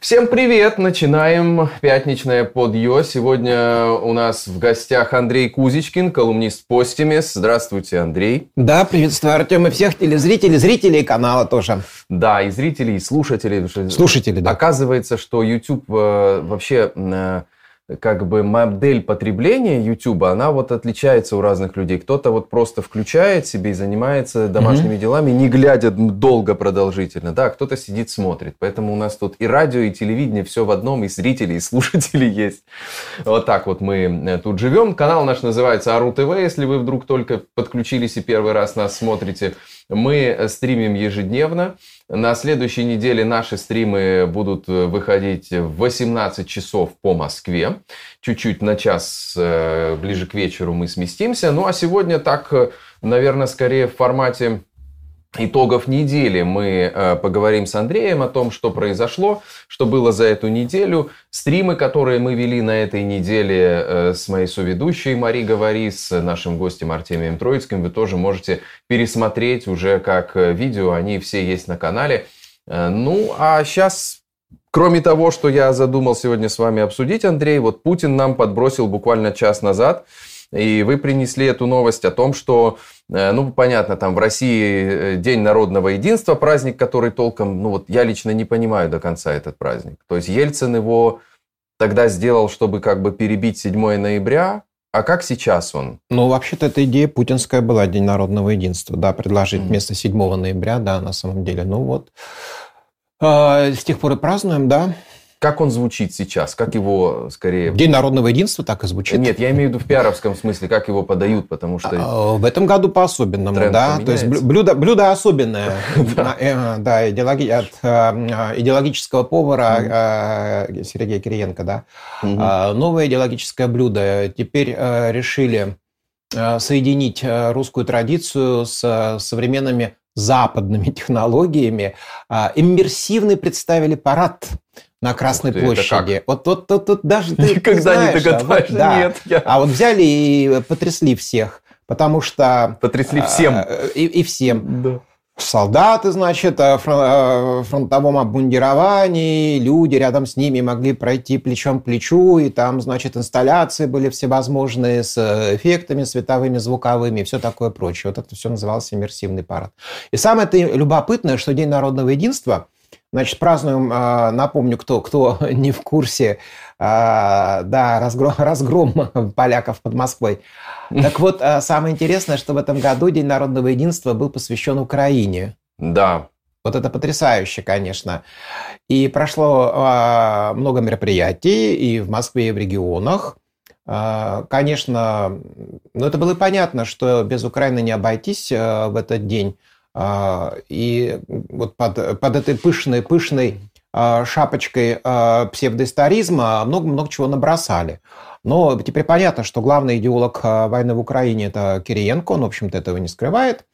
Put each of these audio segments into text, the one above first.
Всем привет! Начинаем пятничное подъё. Сегодня у нас в гостях Андрей Кузичкин, колумнист Постимес. Здравствуйте, Андрей. Да, приветствую, Артем, и всех телезрителей, зрителей канала тоже. Да, и зрителей, и слушателей. Слушатели, да. Оказывается, что YouTube э, вообще... Как бы модель потребления YouTube, она вот отличается у разных людей. Кто-то вот просто включает себе и занимается домашними mm-hmm. делами, не глядя долго продолжительно, да, кто-то сидит, смотрит. Поэтому у нас тут и радио, и телевидение, все в одном, и зрители, и слушатели есть. Вот так вот мы э, тут живем. Канал наш называется Ару ТВ, если вы вдруг только подключились и первый раз нас смотрите. Мы э, стримим ежедневно. На следующей неделе наши стримы будут э, выходить в 18 часов по Москве. Чуть-чуть на час э, ближе к вечеру мы сместимся. Ну а сегодня так, наверное, скорее в формате итогов недели мы э, поговорим с Андреем о том, что произошло, что было за эту неделю. Стримы, которые мы вели на этой неделе э, с моей соведущей Мари Говори, с нашим гостем Артемием Троицким, вы тоже можете пересмотреть уже как э, видео, они все есть на канале. Ну, а сейчас Кроме того, что я задумал сегодня с вами обсудить, Андрей, вот Путин нам подбросил буквально час назад и вы принесли эту новость о том, что, э, ну, понятно, там в России э, День народного единства, праздник, который толком, ну, вот я лично не понимаю до конца этот праздник. То есть Ельцин его тогда сделал, чтобы как бы перебить 7 ноября, а как сейчас он? Ну, вообще-то эта идея путинская была, День народного единства, да, предложить вместо 7 ноября, да, на самом деле. Ну вот, э, с тех пор и празднуем, да. Как он звучит сейчас? Как его скорее... День народного единства так и звучит. Нет, я имею в виду в пиаровском смысле, как его подают, потому что... А, в этом году по-особенному, да. Поменяется. То есть блюдо, блюдо особенное. Э, да, от э, идеологического повара э, Сергея Кириенко, да. А, новое идеологическое блюдо. Теперь решили соединить русскую традицию с современными западными технологиями. А, иммерсивный представили парад на Красной ты, площади. Вот, вот, вот, вот даже ты Никогда знаешь, не догадаешься. А, вот, да. Нет. Я... А вот взяли и потрясли всех, потому что... Потрясли всем. А, и, и всем. Да. Солдаты, значит, в фронтовом обмундировании, люди рядом с ними могли пройти плечом к плечу, и там, значит, инсталляции были всевозможные с эффектами световыми, звуковыми, и все такое прочее. Вот это все называлось иммерсивный парад. И самое любопытное, что День народного единства – Значит, празднуем, а, напомню, кто, кто не в курсе, а, да, разгром, разгром поляков под Москвой. Так вот, а, самое интересное, что в этом году День народного единства был посвящен Украине. Да. Вот это потрясающе, конечно. И прошло много мероприятий и в Москве, и в регионах. Конечно, ну это было понятно, что без Украины не обойтись в этот день. А, и вот под, под этой пышной, пышной а, шапочкой а, псевдоисторизма много-много чего набросали. Но теперь понятно, что главный идеолог войны в Украине – это Кириенко, он, в общем-то, этого не скрывает.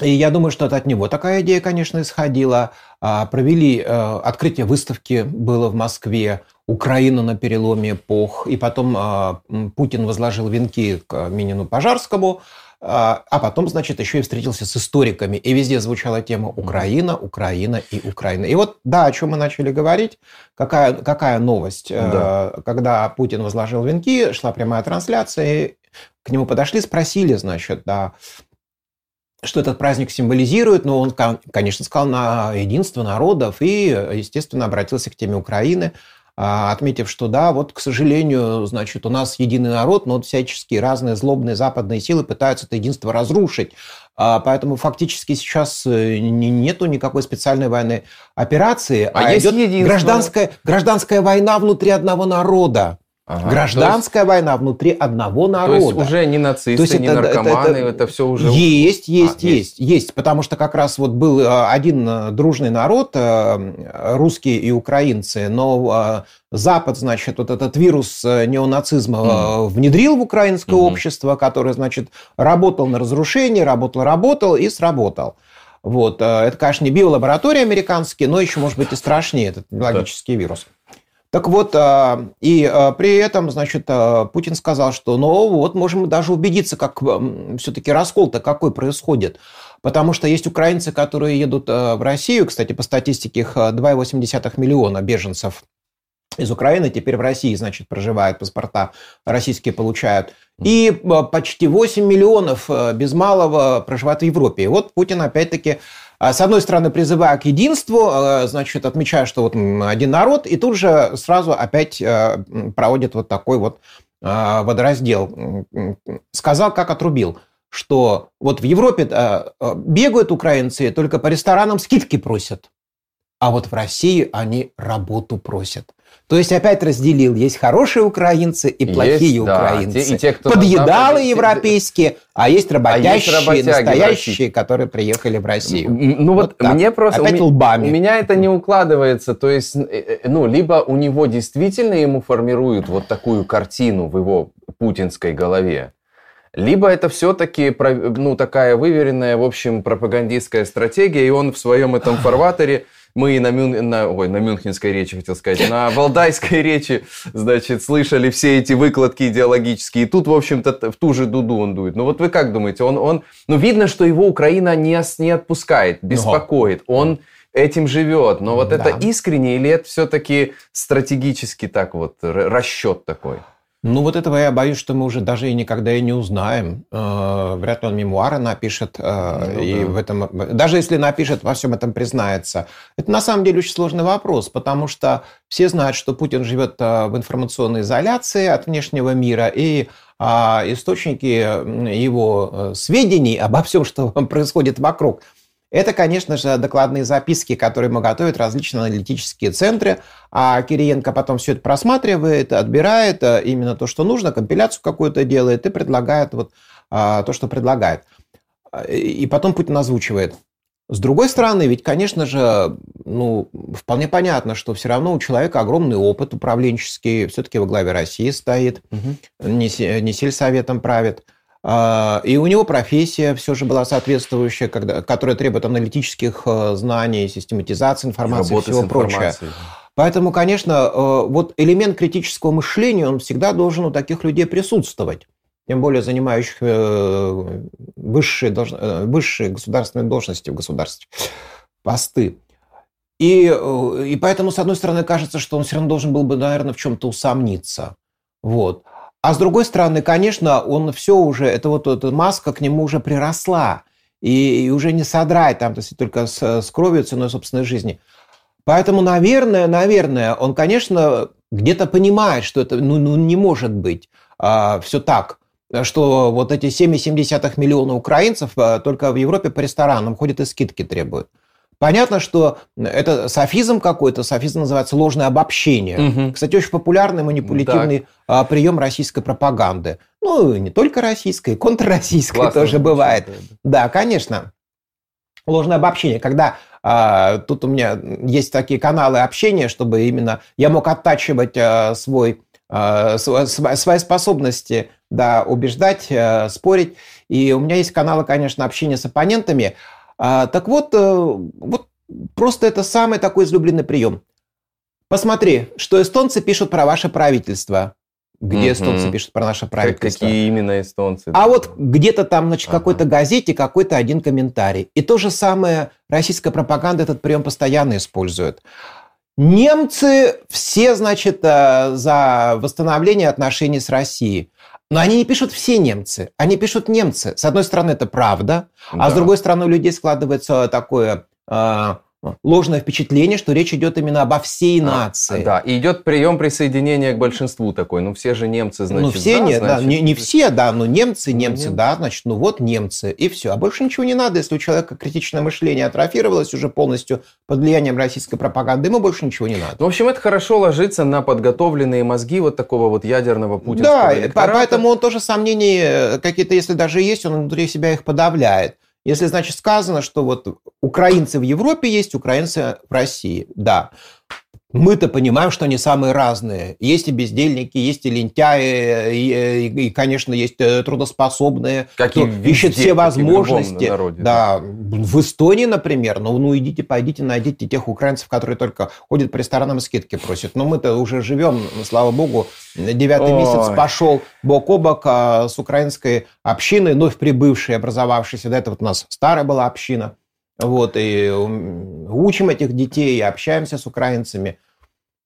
И я думаю, что это от него такая идея, конечно, исходила. Провели открытие выставки было в Москве, Украина на переломе эпох, и потом Путин возложил венки к Минину Пожарскому, а, а потом, значит, еще и встретился с историками. И везде звучала тема Украина, Украина и Украина. И вот, да, о чем мы начали говорить, какая, какая новость. Э, да. Когда Путин возложил венки, шла прямая трансляция, к нему подошли, спросили, значит, да, что этот праздник символизирует, но он, конечно, сказал на единство народов и, естественно, обратился к теме Украины. А, отметив, что да, вот, к сожалению, значит, у нас единый народ, но вот всячески разные злобные западные силы пытаются это единство разрушить. А, поэтому фактически сейчас э, нету никакой специальной военной операции, а, а идет гражданская, гражданская война внутри одного народа. Ага, Гражданская есть, война внутри одного народа. То есть уже не нацисты, то есть не это, наркоманы, это, это, это все уже... Есть, есть, а, есть, есть, есть. Потому что как раз вот был э, один э, дружный народ, э, русские и украинцы, но Запад, значит, вот этот вирус неонацизма mm. внедрил в украинское mm-hmm. общество, которое, значит, работал на разрушение, работал, работал и сработал. Вот. Это, конечно, не биолаборатория американские, но еще, может быть, и страшнее этот биологический вирус. Так вот, а, и а, при этом, значит, а, Путин сказал, что, ну, вот можем даже убедиться, как все-таки раскол-то какой происходит. Потому что есть украинцы, которые едут в Россию, кстати, по статистике их 2,8 миллиона беженцев из Украины теперь в России, значит, проживают, паспорта российские получают. И почти 8 миллионов без малого проживают в Европе. И вот Путин опять-таки с одной стороны, призывая к единству, значит, отмечая, что вот один народ, и тут же сразу опять проводит вот такой вот а, водораздел, сказал, как отрубил, что вот в Европе а, а, бегают украинцы, только по ресторанам скидки просят, а вот в России они работу просят. То есть опять разделил, есть хорошие украинцы и плохие есть, украинцы. Да, и те, кто Подъедалы Западе, европейские, а есть работящие, а есть настоящие, которые приехали в Россию. Ну вот, вот мне просто... Опять у, лбами. У меня это не укладывается. То есть, э, э, ну, либо у него действительно ему формируют вот такую картину в его путинской голове, либо это все-таки ну, такая выверенная, в общем, пропагандистская стратегия, и он в своем этом фарватере мы на, Мюн... на... Ой, на Мюнхенской речи, хотел сказать, на Валдайской речи, значит, слышали все эти выкладки идеологические. И тут, в общем-то, в ту же дуду он дует. Ну вот вы как думаете, он, он... Ну видно, что его Украина не, не отпускает, беспокоит. Он этим живет. Но вот да. это искренне или это все-таки стратегически так вот, расчет такой? Ну, вот этого я боюсь, что мы уже даже и никогда и не узнаем. Э, вряд ли он мемуары напишет. Э, ну, и да. в этом, даже если напишет, во всем этом признается. Это на самом деле очень сложный вопрос, потому что все знают, что Путин живет э, в информационной изоляции от внешнего мира, и а, источники его сведений обо всем, что происходит вокруг – это, конечно же, докладные записки, которые ему готовят различные аналитические центры, а Кириенко потом все это просматривает, отбирает э, именно то, что нужно, компиляцию какую-то делает и предлагает вот а, то, что предлагает. И потом Путин озвучивает. С другой стороны, ведь, конечно же, ну, вполне понятно, что все равно у человека огромный опыт управленческий, все-таки во главе России стоит, угу. не, не сельсоветом правит. А, и у него профессия все же была соответствующая, когда, которая требует аналитических э, знаний, систематизации информации и всего прочего. Поэтому, конечно, э, вот элемент критического мышления, он всегда должен у таких людей присутствовать. Тем более занимающих э, высшие, долж... высшие государственные должности в государстве, посты. И, и поэтому, с одной стороны, кажется, что он все равно должен был бы, наверное, в чем-то усомниться. Вот. А с другой стороны, конечно, он все уже, это вот эта маска к нему уже приросла. И, и уже не содрать там, то есть только с, с кровью ценой собственной жизни. Поэтому, наверное, наверное, он, конечно, где-то понимает, что это ну, ну, не может быть а, все так, что вот эти 7,7 миллиона украинцев а, только в Европе по ресторанам ходят и скидки требуют. Понятно, что это софизм какой-то, софизм называется ложное обобщение. Угу. Кстати, очень популярный манипулятивный так. прием российской пропаганды. Ну, не только российской, контрроссийской Классно тоже бывает. Да, конечно. Ложное обобщение, когда а, тут у меня есть такие каналы общения, чтобы именно я мог оттачивать а, свой, а, свои способности да, убеждать, а, спорить. И у меня есть каналы, конечно, общения с оппонентами. А, так вот, э, вот просто это самый такой излюбленный прием. Посмотри, что эстонцы пишут про ваше правительство. Где эстонцы пишут про наше правительство? Какие именно эстонцы? А вот где-то там, значит, ага. какой-то газете какой-то один комментарий. И то же самое российская пропаганда этот прием постоянно использует. Немцы все, значит, э, за восстановление отношений с Россией. Но они не пишут все немцы, они пишут немцы. С одной стороны, это правда, да. а с другой стороны, у людей складывается такое э, ложное впечатление, что речь идет именно обо всей а, нации. Да, и идет прием присоединения к большинству такой. Ну, все же немцы, значит, Ну, все, да, не, значит... да, не, не все, да, но немцы, немцы, немцы, да, значит, ну вот немцы, и все. А больше ничего не надо, если у человека критичное мышление атрофировалось уже полностью под влиянием российской пропаганды, ему больше ничего не надо. Ну, в общем, это хорошо ложится на подготовленные мозги вот такого вот ядерного путинского Да, электората. поэтому он тоже сомнения какие-то, если даже есть, он внутри себя их подавляет. Если, значит, сказано, что вот украинцы в Европе есть, украинцы в России, да. Мы-то понимаем, что они самые разные. Есть и бездельники, есть и лентяи, и, и, и конечно, есть э, трудоспособные, как кто везде, ищет все возможности. Народе, да. да, в Эстонии, например, ну, ну идите, пойдите, найдите тех украинцев, которые только ходят по ресторанам скидки просят. Но мы-то уже живем, слава богу, девятый Ой. месяц пошел бок о бок а, с украинской общиной, вновь прибывшей, образовавшейся. До этого у нас старая была община. Вот, и учим этих детей, и общаемся с украинцами.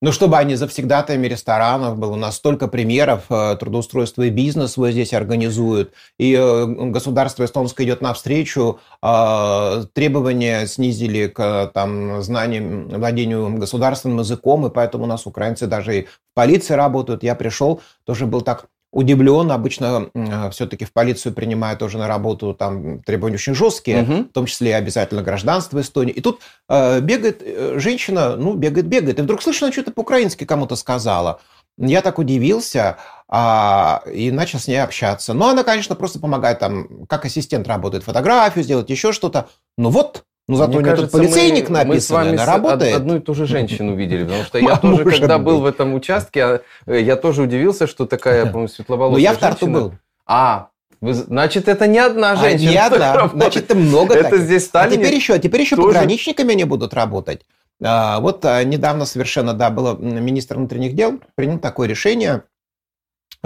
Ну, чтобы они завсегдатаями ресторанов было. У нас столько примеров. Э, трудоустройства и бизнес вот здесь организуют. И э, государство эстонское идет навстречу. А, требования снизили к там, знаниям, владению государственным языком. И поэтому у нас украинцы даже и в полиции работают. Я пришел, тоже был так удивлен. Обычно э, все-таки в полицию принимают тоже на работу там требования очень жесткие, угу. в том числе и обязательно гражданство Эстонии. И тут э, бегает э, женщина, ну, бегает, бегает, и вдруг слышно, что-то по-украински кому-то сказала. Я так удивился а, и начал с ней общаться. Но она, конечно, просто помогает там, как ассистент работает, фотографию сделать, еще что-то. Ну вот, ну, зато Мне у него кажется, тут полицейник мы, написан, мы с вами она работает. одну и ту же женщину видели, потому что я тоже, когда был в этом участке, а, э, я тоже удивился, что такая, по-моему, светловолосая. Ну, я в Тарту был. А, значит, это не одна а, женщина. А, не одна, значит, это много Это здесь Сталин. А теперь еще, теперь еще тоже... пограничниками они будут работать. А, вот а, недавно совершенно, да, было министр внутренних дел, принял такое решение,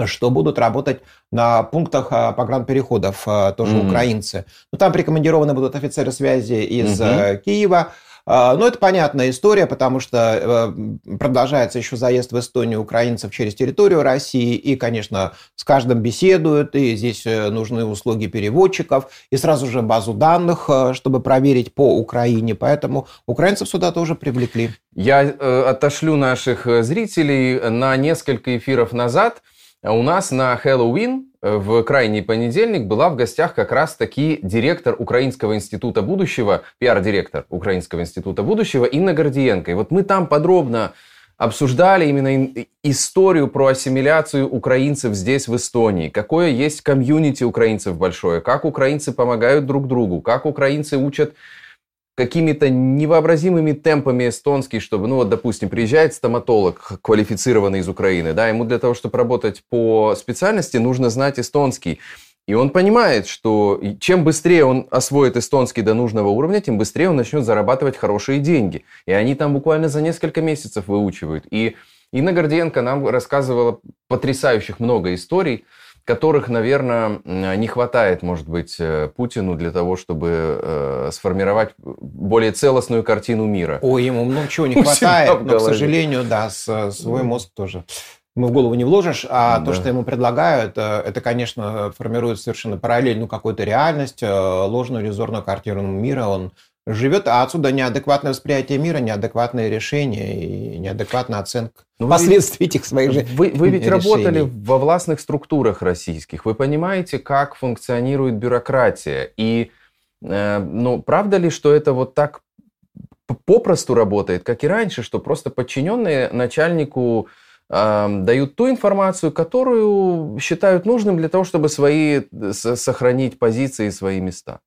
что будут работать на пунктах а, погранпереходов а, тоже mm-hmm. украинцы. Ну, там прикомандированы будут офицеры связи из mm-hmm. Киева. Ну, это понятная история, потому что э, продолжается еще заезд в Эстонию украинцев через территорию России, и, конечно, с каждым беседуют, и здесь э, нужны услуги переводчиков, и сразу же базу данных, чтобы проверить по Украине, поэтому украинцев сюда тоже привлекли. Я отошлю наших зрителей на несколько эфиров назад – а у нас на Хэллоуин э, в крайний понедельник была в гостях как раз-таки директор Украинского института будущего, пиар-директор Украинского института будущего Инна Гордиенко. И вот мы там подробно обсуждали именно историю про ассимиляцию украинцев здесь, в Эстонии, какое есть комьюнити украинцев большое, как украинцы помогают друг другу, как украинцы учат какими-то невообразимыми темпами эстонский, чтобы, ну вот, допустим, приезжает стоматолог, квалифицированный из Украины, да, ему для того, чтобы работать по специальности, нужно знать эстонский. И он понимает, что чем быстрее он освоит эстонский до нужного уровня, тем быстрее он начнет зарабатывать хорошие деньги. И они там буквально за несколько месяцев выучивают. И Инна Гордиенко нам рассказывала потрясающих много историй, которых, наверное, не хватает, может быть, э, Путину для того, чтобы э, сформировать более целостную картину мира. Ой, ему много чего не хватает, но, к сожалению, да, с, свой мозг тоже ему в голову не вложишь, а да. то, что ему предлагают, это, конечно, формирует совершенно параллельную какую-то реальность, э, ложную иллюзорную картину мира. Он живет, а отсюда неадекватное восприятие мира, неадекватные решения и неадекватная оценка ну, последствий этих своих же Вы, вы ведь решений. работали во властных структурах российских. Вы понимаете, как функционирует бюрократия. И э, ну, правда ли, что это вот так попросту работает, как и раньше, что просто подчиненные начальнику э, дают ту информацию, которую считают нужным для того, чтобы свои, сохранить позиции и свои места?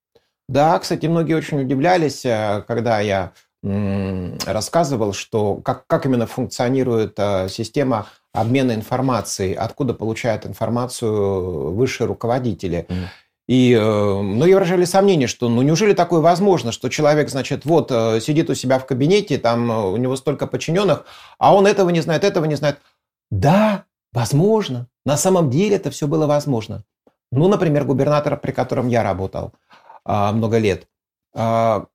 Да, кстати, многие очень удивлялись, э, когда я рассказывал, что как, как именно функционирует э, система обмена информацией, откуда получают информацию высшие руководители. Mm. И э, многие выражали сомнение, что ну неужели такое возможно, что человек, значит, вот сидит у себя в кабинете, там у него столько подчиненных, а он этого не знает, этого не знает. Да, возможно. На самом деле это все было возможно. Ну, например, губернатор, при котором я работал – а, много лет. А,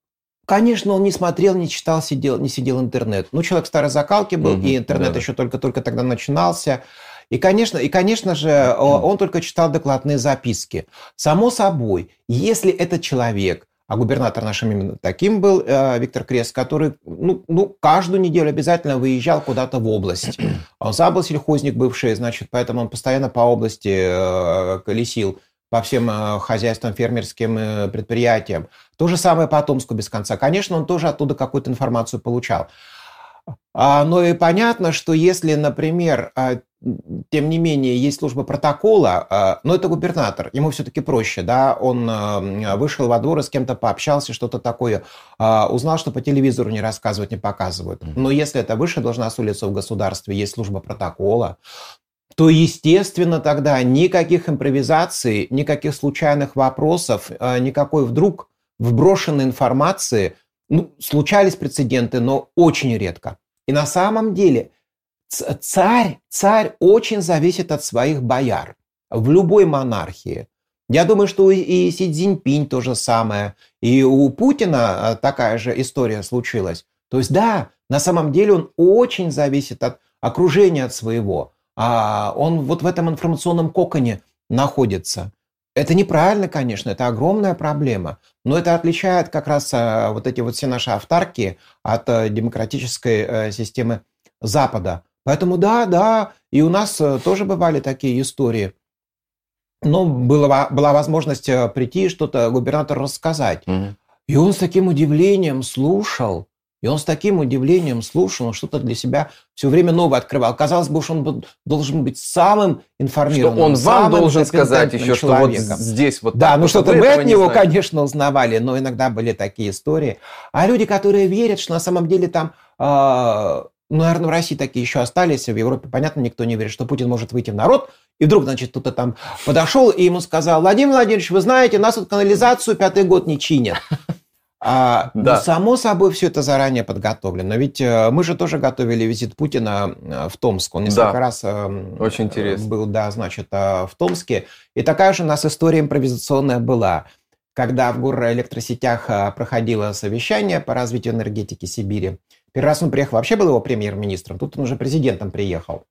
конечно, он не смотрел, не читал, сидел, не сидел интернет. Ну, человек старой закалки был, угу, и интернет да. еще только-только тогда начинался. И, конечно, и, конечно же, он только читал докладные записки. Само собой, если этот человек, а губернатор нашим именно таким был, э, Виктор Крест, который ну, ну, каждую неделю обязательно выезжал куда-то в область. Он сам был сельхозник бывший, значит, поэтому он постоянно по области э, колесил по всем э, хозяйствам, фермерским э, предприятиям. То же самое по Томску без конца. Конечно, он тоже оттуда какую-то информацию получал. А, но и понятно, что если, например, а, тем не менее, есть служба протокола, а, но это губернатор, ему все-таки проще, да, он вышел во двор и с кем-то пообщался, что-то такое, узнал, что по телевизору не рассказывают, не показывают. Но если это высшее должностное лицо в государстве, есть служба протокола, то, естественно, тогда никаких импровизаций, никаких случайных вопросов, никакой вдруг вброшенной информации, ну, случались прецеденты, но очень редко. И на самом деле царь, царь очень зависит от своих бояр в любой монархии. Я думаю, что и Си Цзиньпинь то же самое, и у Путина а, такая же история случилась. То есть да, на самом деле он очень зависит от окружения от своего. А он вот в этом информационном коконе находится. Это неправильно, конечно, это огромная проблема, но это отличает как раз а, вот эти вот все наши автарки от а, демократической э, системы Запада. Поэтому да, да, и у нас э, тоже бывали такие истории. Но была, была возможность э, прийти что-то губернатору рассказать. Угу. И он с таким удивлением слушал, и он с таким удивлением слушал, он что-то для себя все время новое открывал. Казалось бы, что он должен быть самым информированным. Что он вам должен сказать еще, человеком. что вот здесь вот Да, ну что-то мы от него, конечно, узнавали, но иногда были такие истории. А люди, которые верят, что на самом деле там... Э, ну, наверное, в России такие еще остались, в Европе, понятно, никто не верит, что Путин может выйти в народ, и вдруг, значит, кто-то там подошел и ему сказал, Владимир Владимирович, вы знаете, нас тут канализацию пятый год не чинят. А, да. Ну, само собой, все это заранее подготовлено. Ведь э, мы же тоже готовили визит Путина э, в Томск. Он несколько да. раз э, Очень интересно. был, да, значит, в Томске. И такая же у нас история импровизационная была. Когда в электросетях проходило совещание по развитию энергетики Сибири, первый раз он приехал, вообще был его премьер-министром, тут он уже президентом приехал.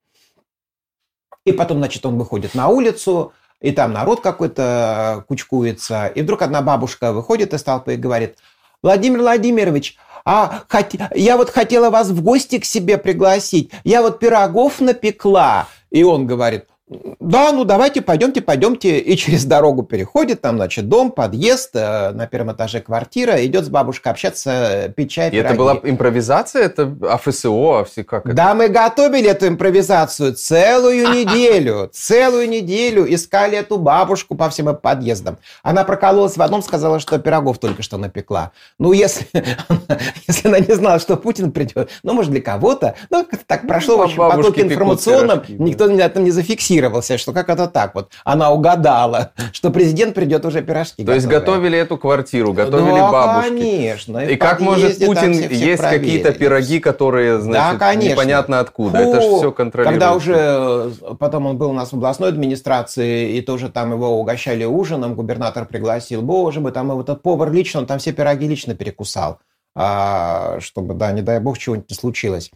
И потом, значит, он выходит на улицу, и там народ какой-то кучкуется, и вдруг одна бабушка выходит из толпы и говорит – Владимир Владимирович, а хот... я вот хотела вас в гости к себе пригласить. Я вот пирогов напекла. И он говорит, да, ну давайте, пойдемте, пойдемте. И через дорогу переходит, там, значит, дом, подъезд, э, на первом этаже квартира, идет с бабушкой общаться, пить чай, И это была импровизация, это АФСО, а все как это? Да, мы готовили эту импровизацию целую неделю, целую неделю искали эту бабушку по всем подъездам. Она прокололась в одном, сказала, что пирогов только что напекла. Ну, если, если она не знала, что Путин придет, ну, может, для кого-то, ну, так прошло ну, в общем потоке информационном, никто на этом не зафиксировал фиксировался, что как это так вот. Она угадала, что президент придет уже пирожки То готовые. есть готовили эту квартиру, готовили да, бабушки. конечно. И, и как может Путин есть какие-то пироги, которые, значит, да, непонятно откуда? Фу, это же все контролируется. Когда уже потом он был у нас в областной администрации, и тоже там его угощали ужином, губернатор пригласил, боже мой, там этот повар лично, он там все пироги лично перекусал, а, чтобы, да, не дай бог, чего-нибудь не случилось.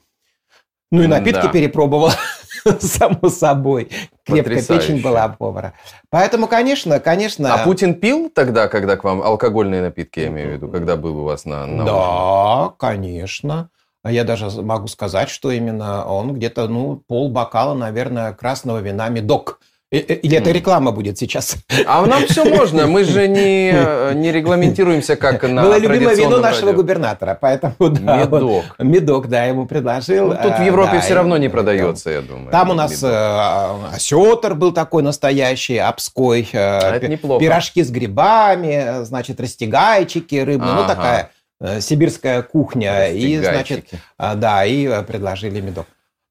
Ну и напитки да. перепробовал. само собой. Крепкая Потрясающе. печень была у повара. Поэтому, конечно, конечно... А Путин пил тогда, когда к вам алкогольные напитки, я имею в виду, когда был у вас на, на Да, ужин? конечно. А я даже могу сказать, что именно он где-то, ну, пол бокала, наверное, красного вина медок или это реклама будет сейчас? А нам все можно. Мы же не, не регламентируемся, как на Было любимое вино нашего радио. губернатора, поэтому да. Медок. Он, медок, да, ему предложил. Ну, тут в Европе да, все равно не продается, я думаю. Там у нас э, осетр был такой настоящий, обской. А это неплохо. Пирожки с грибами, значит, растягайчики. Ну, ага. Ну, такая сибирская кухня. И, значит, да, и предложили медок.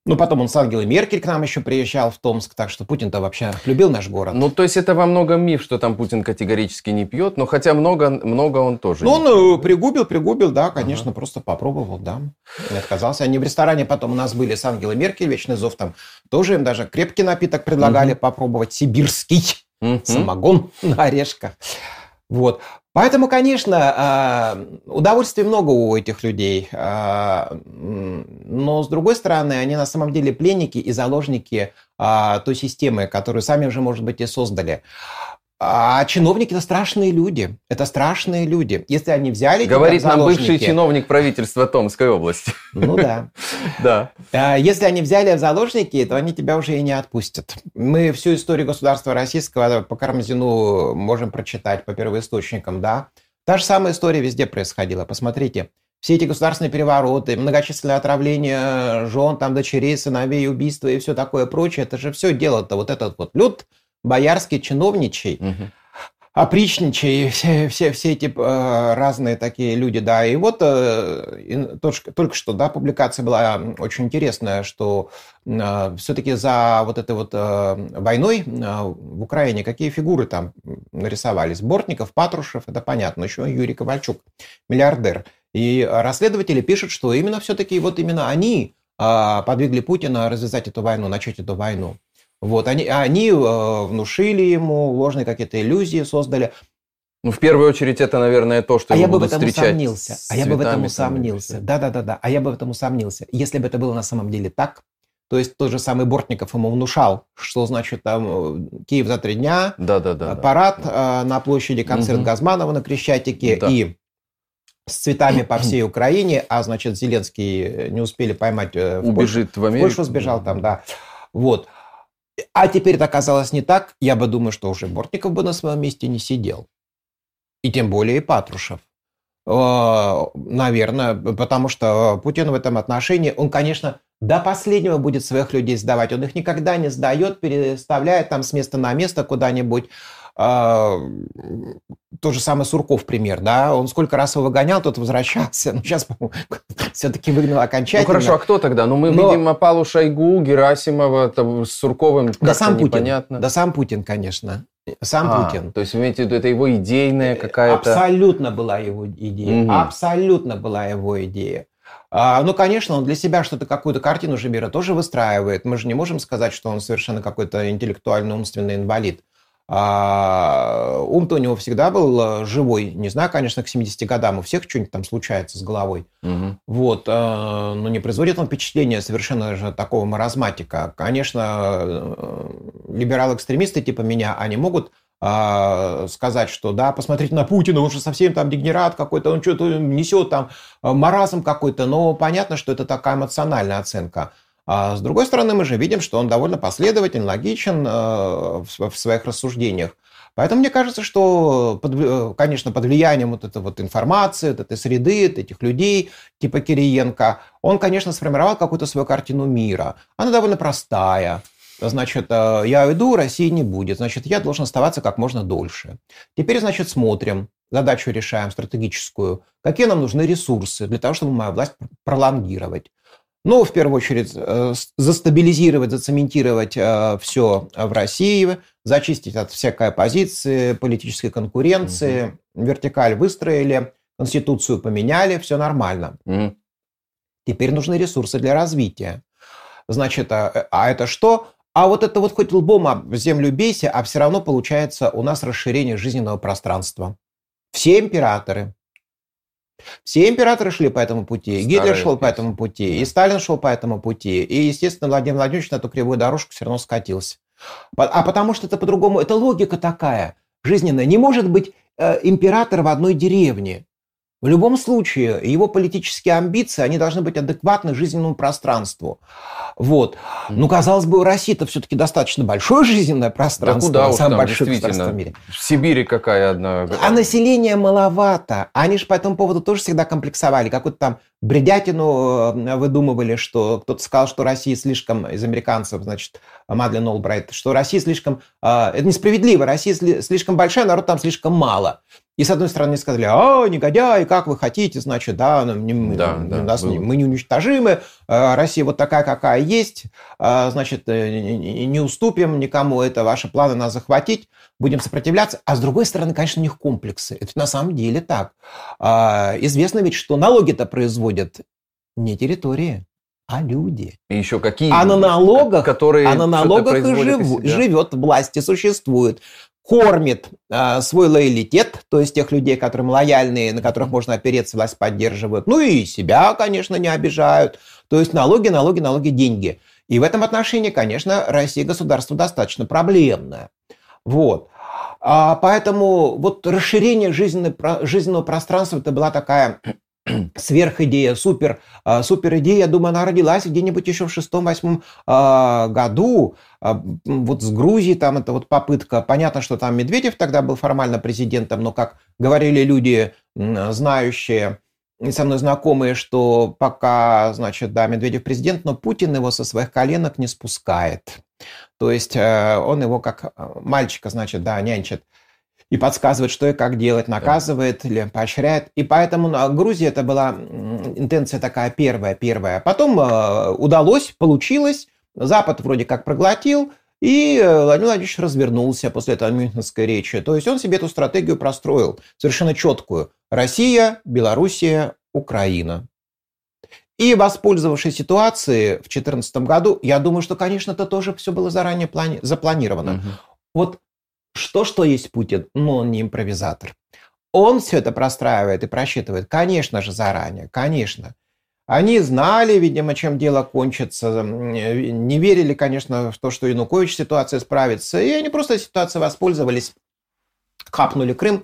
Ну, потом он с Ангелой Меркель к нам еще приезжал в Томск, так что Путин-то вообще любил наш город. Ну, то есть это во многом миф, что там Путин категорически не пьет, но хотя много, много он тоже Ну, он пьет. пригубил, пригубил, да, конечно, ага. просто попробовал, да. Не отказался. Они в ресторане потом у нас были с Ангелой Меркель, Вечный зов там, тоже им даже крепкий напиток предлагали угу. попробовать, сибирский, угу. самогон на орешках. Вот. Поэтому, конечно, а, удовольствия много у этих людей, а, но, с другой стороны, они на самом деле пленники и заложники а, той системы, которую сами уже, может быть, и создали. А чиновники это страшные люди. Это страшные люди. Если они взяли Говорит нам бывший чиновник правительства Томской области. Ну да. Да. А если они взяли в заложники, то они тебя уже и не отпустят. Мы всю историю государства российского по Кармазину можем прочитать по первоисточникам, да. Та же самая история везде происходила. Посмотрите, все эти государственные перевороты, многочисленные отравления жен, там, дочерей, сыновей, убийства и все такое прочее, это же все дело-то вот этот вот люд боярский, чиновничий, угу опричничай, все, все, все эти э, разные такие люди, да. И вот э, и только, только что, да, публикация была очень интересная, что э, все-таки за вот этой вот э, войной э, в Украине какие фигуры там нарисовались? Бортников, Патрушев, это понятно, еще Юрий Ковальчук, миллиардер. И расследователи пишут, что именно все-таки вот именно они э, подвигли Путина развязать эту войну, начать эту войну. Вот, они, они э, внушили ему ложные какие-то иллюзии, создали. Ну, в первую очередь, это, наверное, то, что а его я бы будут в этом усомнился. А я бы в этом усомнился. Да-да-да-да. А я бы в этом усомнился. Если бы это было на самом деле так, то есть тот же самый Бортников ему внушал, что значит там э, Киев за три дня, да, да, да, парад да. на площади, концерт угу. Газманова на Крещатике да. и с цветами по всей Украине, а значит Зеленский не успели поймать в Убежит Польшу, в Америку. В Польшу сбежал там, да. Вот. А теперь это оказалось не так. Я бы думаю, что уже Бортников бы на своем месте не сидел. И тем более и Патрушев. Э, наверное, потому что Путин в этом отношении, он, конечно, до последнего будет своих людей сдавать. Он их никогда не сдает, переставляет там с места на место куда-нибудь. А, то же самое Сурков пример, да, он сколько раз его выгонял, тот возвращался, но сейчас, все-таки выгнал окончательно. Ну хорошо, а кто тогда? Ну мы но... видим Апалу Шойгу, Герасимова, там, с Сурковым да сам Путин, непонятно. Да сам Путин, конечно. Сам а, Путин. То есть, вы имеете в виду, это его идейная какая-то... Абсолютно была его идея. Угу. Абсолютно была его идея. А, ну, конечно, он для себя что-то, какую-то картину же мира тоже выстраивает. Мы же не можем сказать, что он совершенно какой-то интеллектуально-умственный инвалид. А ум-то у него всегда был э, живой. Не знаю, конечно, к 70 годам у всех что-нибудь там случается с головой. Угу. Вот. Э, но не производит он впечатление совершенно же такого маразматика. Конечно, э, либерал-экстремисты типа меня, они могут сказать, что да, посмотрите на Путина, он же совсем там дегенерат какой-то, он что-то несет там маразм какой-то, но понятно, что это такая эмоциональная оценка. А с другой стороны, мы же видим, что он довольно последователен, логичен э, в своих рассуждениях. Поэтому мне кажется, что, э, конечно, под влиянием вот этой вот информации, вот этой среды, вот этих людей, типа Кириенко, он, конечно, сформировал какую-то свою картину мира. Она довольно простая. Значит, э, я уйду, России не будет. Значит, я должен оставаться как можно дольше. Теперь, значит, смотрим, задачу решаем стратегическую. Какие нам нужны ресурсы для того, чтобы мою власть пролонгировать? Ну, в первую очередь, э, застабилизировать, зацементировать э, все в России, зачистить от всякой оппозиции, политической конкуренции, угу. вертикаль выстроили, конституцию поменяли, все нормально. Угу. Теперь нужны ресурсы для развития. Значит, а, а это что? А вот это вот хоть лбом об землю бейся, а все равно получается у нас расширение жизненного пространства. Все императоры, все императоры шли по этому пути, Старые Гитлер шел по этому пути, и Сталин шел по этому пути, и, естественно, Владимир Владимирович на эту кривую дорожку все равно скатился. А потому что это по-другому, это логика такая жизненная. Не может быть э, император в одной деревне. В любом случае, его политические амбиции, они должны быть адекватны жизненному пространству. Вот. Ну, казалось бы, у России-то все-таки достаточно большое жизненное пространство. Да куда там, большое действительно. В, мире. в Сибири какая одна. А населения маловато. Они же по этому поводу тоже всегда комплексовали. Какую-то там бредятину э, выдумывали, что кто-то сказал, что Россия слишком, из американцев, значит, Мадлен Олбрайт, что Россия слишком, э, это несправедливо, Россия слишком большая, народ там слишком мало. И с одной стороны сказали, а, негодяи, как вы хотите, значит, да, не, да, да нас, было. мы неуничтожимы, э, Россия вот такая, какая есть, значит, не уступим никому, это ваши планы нас захватить, будем сопротивляться. А с другой стороны, конечно, у них комплексы. Это на самом деле так. Известно ведь, что налоги-то производят производят не территории, а люди. И еще какие? А на налогах, которые а на налогах и жив, живет власть и существует. Кормит э, свой лоялитет, то есть тех людей, которым лояльные, на которых можно опереться, власть поддерживают. Ну и себя, конечно, не обижают. То есть налоги, налоги, налоги, деньги. И в этом отношении, конечно, Россия государство достаточно проблемное. Вот. А поэтому вот расширение жизненного, жизненного пространства это была такая сверхидея, супер, а, супер идея, я думаю, она родилась где-нибудь еще в шестом-восьмом а, году. А, вот с Грузией там это вот попытка. Понятно, что там Медведев тогда был формально президентом, но, как говорили люди, знающие, со мной знакомые, что пока, значит, да, Медведев президент, но Путин его со своих коленок не спускает. То есть э, он его как э, мальчика, значит, да, нянчит и подсказывает, что и как делать, наказывает или поощряет. И поэтому на Грузии это была интенция такая первая, первая. Потом э, удалось, получилось, Запад вроде как проглотил, и Владимир Владимирович развернулся после этой мюнхенской речи. То есть он себе эту стратегию простроил, совершенно четкую. Россия, Белоруссия, Украина. И воспользовавшись ситуацией в 2014 году, я думаю, что, конечно, это тоже все было заранее плани- запланировано. Угу. Вот что, что есть Путин, но он не импровизатор. Он все это простраивает и просчитывает, конечно же, заранее, конечно. Они знали, видимо, чем дело кончится, не верили, конечно, в то, что Янукович ситуация справится, и они просто ситуацией воспользовались капнули Крым.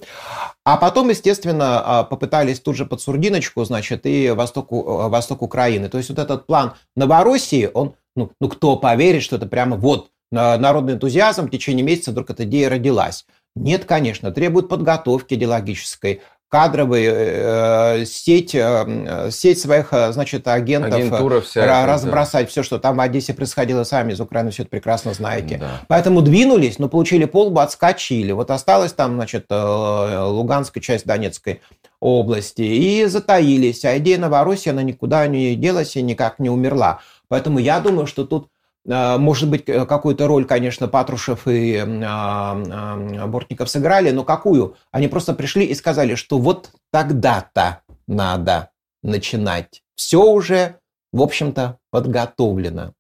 А потом, естественно, а, попытались тут же под сурдиночку, значит, и восток, э, восток Украины. То есть вот этот план Новороссии, он, ну, ну кто поверит, что это прямо вот народный энтузиазм в течение месяца вдруг эта идея родилась. Нет, конечно, требует подготовки идеологической, кадровые, э, сеть, э, сеть своих, э, значит, агентов, вся разбросать да. все, что там в Одессе происходило, сами из Украины все это прекрасно знаете. Да. Поэтому двинулись, но получили полбу, отскочили. Вот осталась там, значит, Луганская часть Донецкой области и затаились. А идея Новороссии, она никуда не делась и никак не умерла. Поэтому я думаю, что тут Э, может быть, какую-то роль, конечно, Патрушев и а, а, Бортников сыграли, но какую? Они просто пришли и сказали, что вот тогда-то надо начинать. Все уже, в общем-то, подготовлено.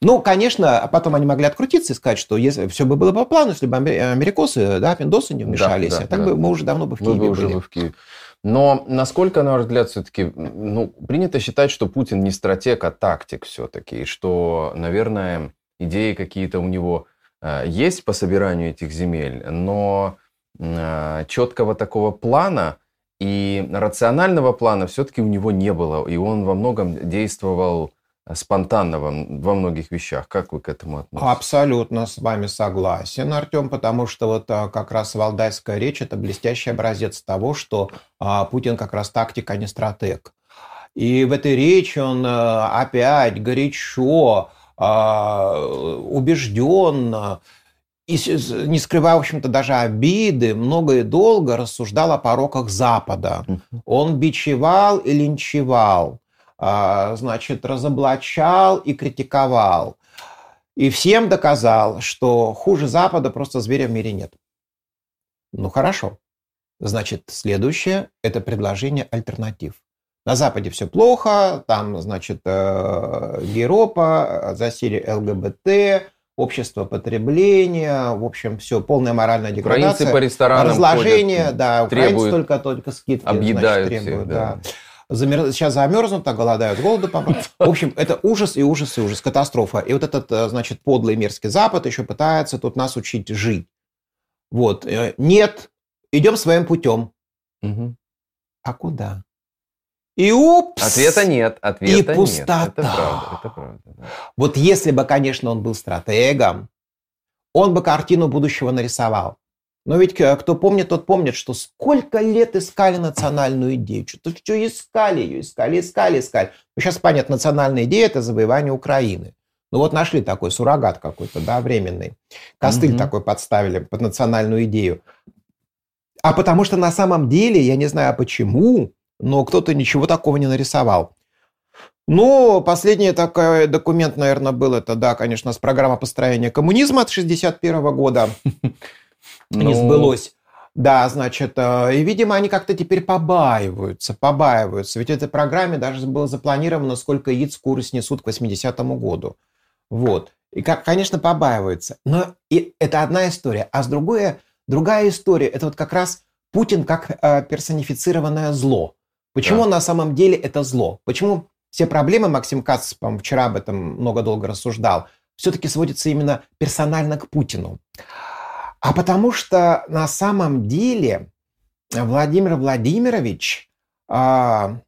Ну, конечно, потом они могли открутиться и сказать, что если все бы было по плану, если бы америкосы, да, пиндосы не вмешались, да, да, а так да. бы мы уже давно бы в Киеве мы бы уже были. в Киеве. Но насколько, на ваш взгляд, все-таки ну, принято считать, что Путин не стратег, а тактик все-таки, и что, наверное, идеи какие-то у него э, есть по собиранию этих земель, но э, четкого такого плана и рационального плана все-таки у него не было, и он во многом действовал спонтанно во, во многих вещах. Как вы к этому относитесь? Абсолютно с вами согласен, Артем, потому что вот а, как раз валдайская речь – это блестящий образец того, что а, Путин как раз тактик, а не стратег. И в этой речи он а, опять горячо, убежденно, и не скрывая, в общем-то, даже обиды, много и долго рассуждал о пороках Запада. Он бичевал и линчевал. А, значит, разоблачал и критиковал. И всем доказал, что хуже Запада просто зверя в мире нет. Ну хорошо. Значит, следующее – это предложение альтернатив. На Западе все плохо, там, значит, э, Европа, засилие ЛГБТ, общество потребления, в общем, все, полная моральная деградация. Украинцы по ресторанам Разложение, ходят, да, украинцы только, только скидки объедают значит, требуют. Всех, да. Да замер... сейчас замерзнут, а голодают, голоду помрут. В общем, это ужас и ужас и ужас, катастрофа. И вот этот, э, значит, подлый мерзкий Запад еще пытается тут нас учить жить. Вот. Э, нет, идем своим путем. Угу. А куда? И упс! Ответа нет, ответа и пустота. нет. Это правда, это правда. Да. Вот если бы, конечно, он был стратегом, он бы картину будущего нарисовал. Но ведь э, кто помнит, тот помнит, что сколько лет искали национальную идею. Что-то все искали ее, искали, искали, искали. Ну, сейчас понятно, национальная идея – это завоевание Украины. Ну вот нашли такой суррогат какой-то, да, временный. Костыль угу. такой подставили под национальную идею. А потому что на самом деле, я не знаю почему, но кто-то ничего такого не нарисовал. Ну, последний такой документ, наверное, был, это, да, конечно, с программа построения коммунизма от 1961 года. ну... не сбылось. Да, значит, э, и, видимо, они как-то теперь побаиваются, побаиваются. Ведь в этой программе даже было запланировано, сколько яиц куры снесут к 80-му году. Вот. И, как, конечно, побаиваются. Но и это одна история. А с другой, другая история, это вот как раз Путин как э, персонифицированное зло. Почему да. на самом деле это зло? Почему все проблемы, Максим Кац, вчера об этом много долго рассуждал, все-таки сводятся именно персонально к Путину? А потому что на самом деле Владимир Владимирович, а,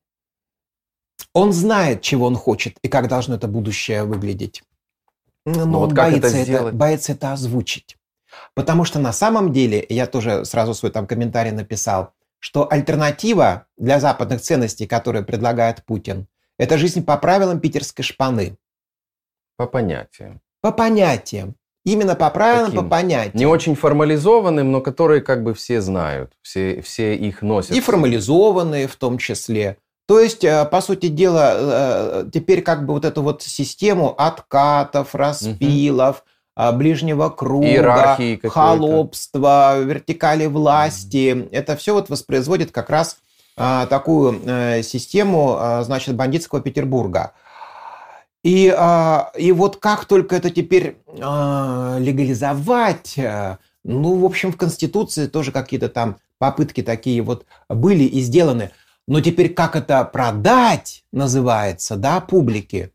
он знает, чего он хочет и как должно это будущее выглядеть. Но, Но вот он боится, это, это, боится это озвучить. Потому что на самом деле, я тоже сразу свой там комментарий написал, что альтернатива для западных ценностей, которые предлагает Путин, это жизнь по правилам питерской шпаны. По понятиям. По понятиям. Именно по правилам, Таким, по понятиям. Не очень формализованным, но которые как бы все знают, все, все их носят. И формализованные в том числе. То есть, э, по сути дела, э, теперь как бы вот эту вот систему откатов, распилов, угу. ближнего круга, холопства, вертикали власти, угу. это все вот воспроизводит как раз а, такую э, систему, а, значит, бандитского Петербурга. И, а, и вот как только это теперь легализовать, ну, в общем, в Конституции тоже какие-то там попытки такие вот были и сделаны – но теперь как это продать называется, да, публике?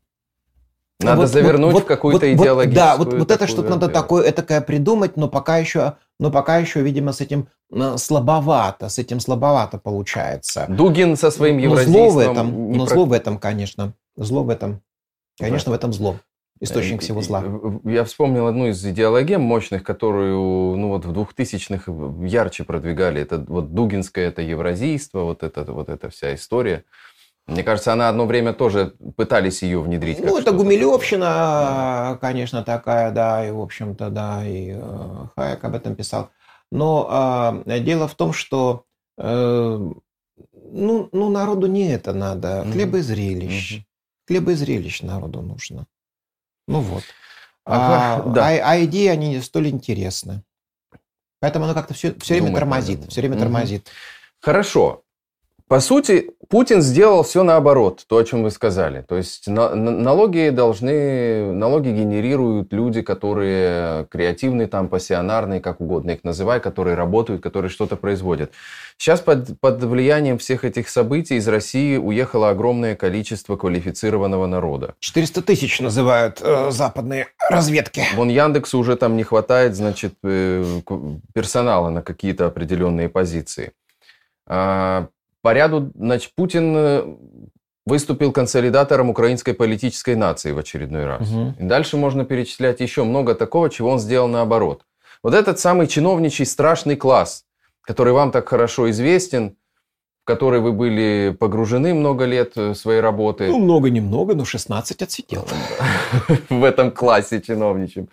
Надо вот, завернуть вот, в какую-то вот, идеологическую... Да, вот, вот это что-то надо такое этакое придумать, но пока еще, но пока еще, видимо, с этим э, слабовато, с этим слабовато получается. Дугин со своим евразийством... Но зло в этом, но про... зло в этом, конечно. Зло в этом. Конечно, да. в этом зло источник всего зла. Я вспомнил одну из идеологем мощных, которую ну, вот в 2000-х ярче продвигали. Это вот Дугинское, это евразийство, вот это, вот эта вся история. Мне кажется, она одно время тоже пытались ее внедрить. Ну, это Гумилевщина, да. конечно, такая, да, и, в общем-то, да, и э, Хайек об этом писал. Но э, дело в том, что э, ну, ну, народу не это надо. Хлеба и зрелищ. Mm-hmm. Хлеба и зрелищ народу нужно. Ну вот. Ага, а, да. а, а идеи, они не столь интересны. Поэтому оно как-то все, все время тормозит. Все время угу. тормозит. Хорошо. По сути, Путин сделал все наоборот, то, о чем вы сказали. То есть на, на, налоги должны, налоги генерируют люди, которые креативные, там, пассионарные, как угодно их называй, которые работают, которые что-то производят. Сейчас под, под влиянием всех этих событий из России уехало огромное количество квалифицированного народа. 400 тысяч называют э, западные разведки. Вон Яндексу уже там не хватает, значит, э, персонала на какие-то определенные позиции. А, по ряду, значит, Путин э, выступил консолидатором украинской политической нации в очередной раз. Угу. И дальше можно перечислять еще много такого, чего он сделал наоборот. Вот этот самый чиновничий страшный класс, который вам так хорошо известен, в который вы были погружены много лет э, своей работы. Ну, много-немного, но 16 отсидел. В этом классе чиновничьем.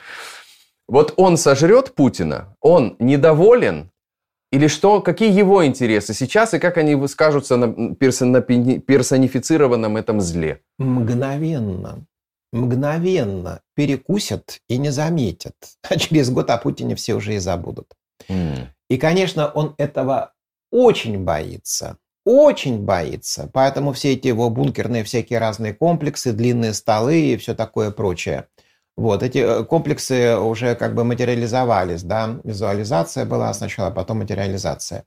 Вот он сожрет Путина, он недоволен, или что, какие его интересы сейчас и как они выскажутся на персонифицированном этом зле? Мгновенно. Мгновенно перекусят и не заметят. А через год о Путине все уже и забудут. Mm. И, конечно, он этого очень боится. Очень боится. Поэтому все эти его бункерные всякие разные комплексы, длинные столы и все такое прочее – вот, эти э, комплексы уже как бы материализовались, да, визуализация была сначала, потом материализация.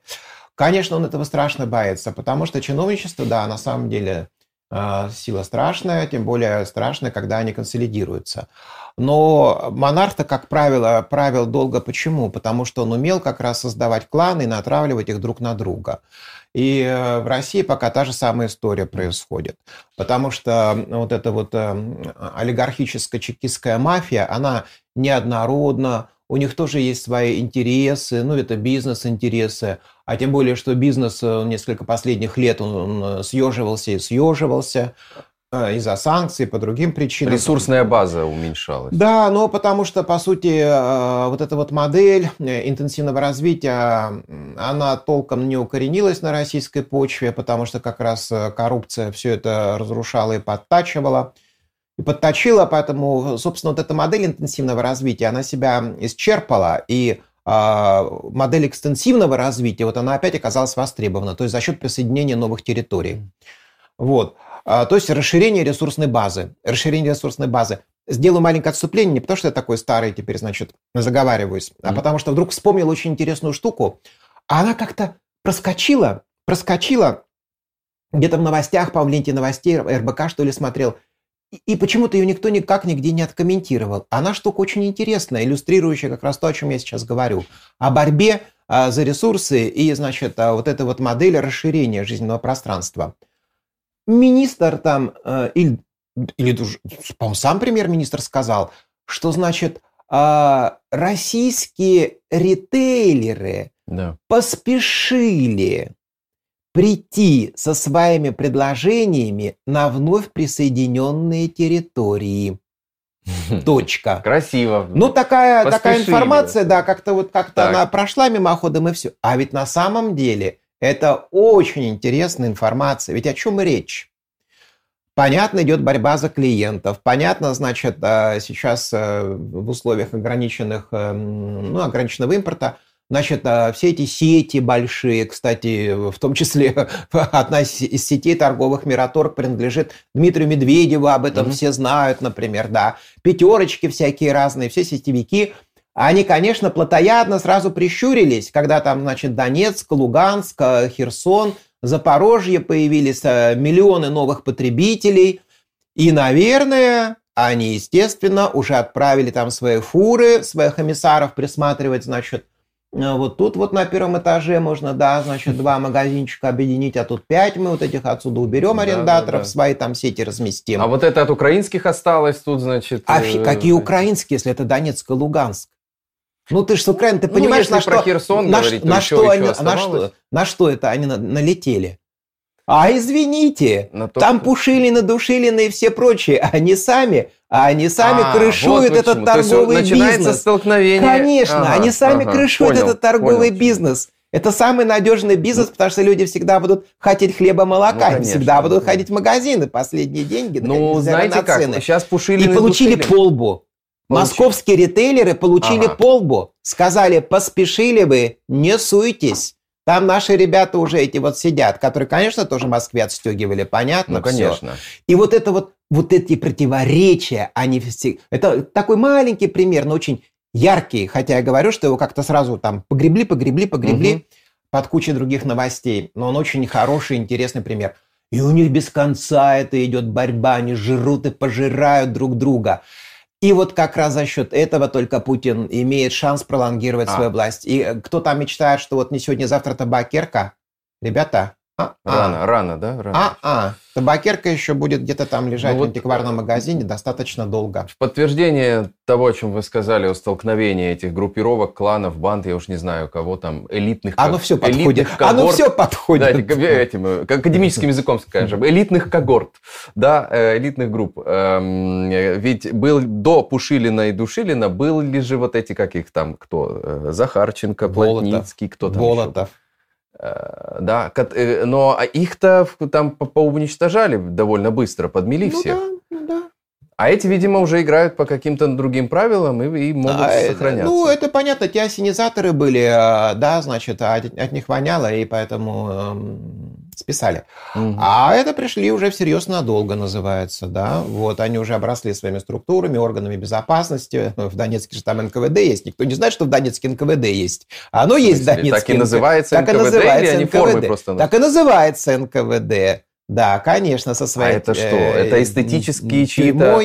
Конечно, он этого страшно боится, потому что чиновничество, да, на самом деле э, сила страшная, тем более страшная, когда они консолидируются. Но монарх-то, как правило, правил долго почему? Потому что он умел как раз создавать кланы и натравливать их друг на друга. И э, в России пока та же самая история происходит. Потому что вот эта вот э, олигархическая чекистская мафия, она неоднородна, у них тоже есть свои интересы, ну, это бизнес-интересы, а тем более, что бизнес э, несколько последних лет он съеживался и съеживался. А, из-за санкций, по другим причинам. Ресурсная база уменьшалась. Да, но потому что, по сути, а, вот эта вот модель э, интенсивного развития, она толком не укоренилась на российской почве, потому что как раз э, коррупция все это разрушала и подтачивала. И подточила, поэтому, собственно, вот эта модель интенсивного развития, она себя исчерпала, и а, модель экстенсивного развития, вот она опять оказалась востребована, то есть за счет присоединения новых территорий. Вот. А, то есть расширение ресурсной базы. Расширение ресурсной базы. Сделаю маленькое отступление, не потому что я такой старый теперь, значит, заговариваюсь, mm-hmm. а потому что вдруг вспомнил очень интересную штуку. А она как-то проскочила, проскочила где-то в новостях, по ленте новостей, РБК, что ли, смотрел. И, и почему-то ее никто никак нигде не откомментировал. Она штука очень интересная, иллюстрирующая как раз то, о чем я сейчас говорю. О борьбе а, за ресурсы и, значит, а, вот эта вот модель расширения жизненного пространства – министр там, э, или, или по-моему, сам премьер-министр сказал, что, значит, а, российские ритейлеры да. поспешили прийти со своими предложениями на вновь присоединенные территории. Точка. Красиво. Ну, такая, такая информация, да, как-то вот как-то она прошла мимоходом и все. А ведь на самом деле это очень интересная информация. Ведь о чем речь? Понятно, идет борьба за клиентов. Понятно, значит, э, сейчас э, в условиях ограниченных, э, ну, ограниченного импорта Значит, все эти сети большие, кстати, в том числе одна из сетей торговых Мираторг принадлежит Дмитрию Медведеву, об этом mm-hmm. все знают, например, да. Пятерочки всякие разные, все сетевики. Они, конечно, плотоядно сразу прищурились, когда там, значит, Донецк, Луганск, Херсон, Запорожье появились миллионы новых потребителей. И, наверное, они, естественно, уже отправили там свои фуры, своих эмиссаров присматривать, значит, а вот тут вот на первом этаже можно, да, значит, два магазинчика объединить, а тут пять мы вот этих отсюда уберем арендаторов, да, да, да. свои там сети разместим. А вот это от украинских осталось тут, значит... А э... какие украинские, если это Донецк и Луганск? Ну ты же с Украины, ты ну, понимаешь, ну, на что, Херсон на, говорить, на, что они, на, что, на что это они налетели? А извините, то, там что... Пушилины, Душилины и все прочие, они сами, а они сами а, крышуют вот этот торговый то есть бизнес. столкновение. Конечно, ага, они сами ага, крышуют понял, этот торговый понял. бизнес. Это самый надежный бизнес, потому что люди всегда будут хотеть хлеба, молока, ну, конечно, всегда будут да. ходить в магазины, последние деньги. Ну, знаете как, цены. сейчас Пушилины... И получили душили. полбу. Московские ритейлеры получили ага. полбу. Сказали, поспешили вы, не суйтесь. Там наши ребята уже эти вот сидят, которые, конечно, тоже в Москве отстегивали, понятно? Ну, конечно. Все. И вот это вот, вот эти противоречия, они все... Это такой маленький пример, но очень яркий, хотя я говорю, что его как-то сразу там погребли, погребли, погребли угу. под кучей других новостей. Но он очень хороший, интересный пример. И у них без конца это идет борьба, они жрут и пожирают друг друга. И вот как раз за счет этого только Путин имеет шанс пролонгировать а. свою власть. И э, кто там мечтает, что вот не сегодня, завтра табакерка, ребята, а, рано, а. рано, да? Рано. А, а. Табакерка еще будет где-то там лежать ну, в антикварном вот, магазине достаточно долго. В подтверждение того, о чем вы сказали, о столкновении этих группировок, кланов, банд, я уж не знаю, кого там, элитных... Оно все подходит. Когорт, Оно все подходит. Да, этим, э, академическим языком скажем. Элитных когорт, да, э, элитных групп. Эм, ведь был до Пушилина и Душилина были же вот эти, как их там, кто? Э, Захарченко, Плотницкий, кто там Болотов. Еще? Э, да, э, но их-то там поуничтожали довольно быстро, подмели ну, всех. Да, ну да. А эти, видимо, уже играют по каким-то другим правилам и, и могут а, сохраняться. Ну, это понятно, те ассенизаторы были, э, да, значит, от, от них воняло, и поэтому эм, списали. Угу. А это пришли уже всерьез надолго, называется, да. Вот, они уже обросли своими структурами, органами безопасности. В Донецке же там НКВД есть. Никто не знает, что в Донецке НКВД есть. Оно есть в Донецке. Так и называется НКВД, так и называется НКВД. формы просто? Так и называется НКВД. Да, конечно, со своей... А это что? Э, это эстетические чьи-то...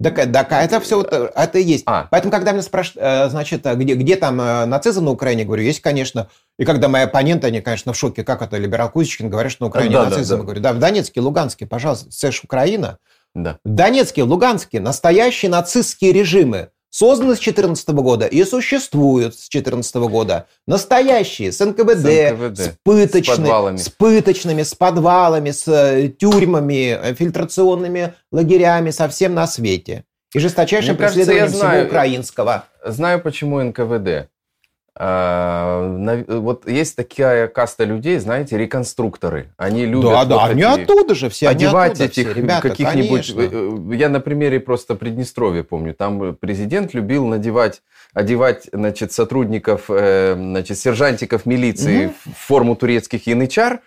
Так, так это все вот, это и есть. А. Поэтому, когда меня спрашивают, э, значит, где, где там э, нацизм на Украине, говорю, есть, конечно. И когда мои оппоненты, они, конечно, в шоке, как это либерал Кузичкин говорит, что на Украине да, нацизм. Да, да. говорю, да, в Донецке, Луганске, пожалуйста, это же Украина. Да. В Донецке, Луганске настоящие нацистские режимы созданы с 2014 года и существуют с 2014 года. Настоящие, с НКВД, с, НКВД, с, пыточными, с, с пыточными, с подвалами, с э, тюрьмами, э, фильтрационными лагерями, совсем на свете. И жесточайшим Мне преследованием кажется, всего украинского. Знаю, почему НКВД. А, вот есть такая каста людей, знаете, реконструкторы. Они любят... Да, да, они оттуда же все, одевать этих каких-нибудь... Э, я на примере просто Приднестровья помню. Там президент любил надевать, одевать, значит, сотрудников, э, значит, сержантиков милиции угу. в форму турецких янычар,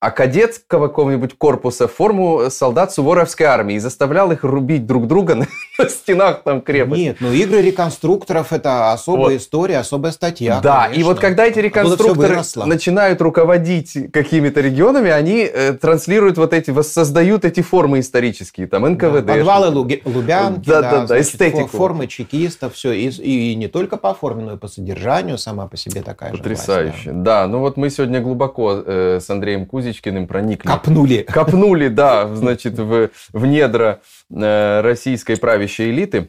а кадетского какого-нибудь корпуса форму солдат Суворовской армии и заставлял их рубить друг друга на, на стенах там крепости. Нет, ну игры реконструкторов это особая вот. история, особая статья. Да, конечно. и вот когда эти реконструкторы начинают руководить какими-то регионами, они э, транслируют вот эти, воссоздают эти формы исторические, там НКВД. Да, подвалы Луги, Лубянки, да, да, да, значит, эстетику. формы чекистов, все, и, и не только по форме, но и по содержанию сама по себе такая Потрясающе. же. Потрясающе, да. да. Ну вот мы сегодня глубоко э, с Андреем Кузей Кузичкиным проникли. Копнули. Копнули, да, значит, в, в недра э, российской правящей элиты.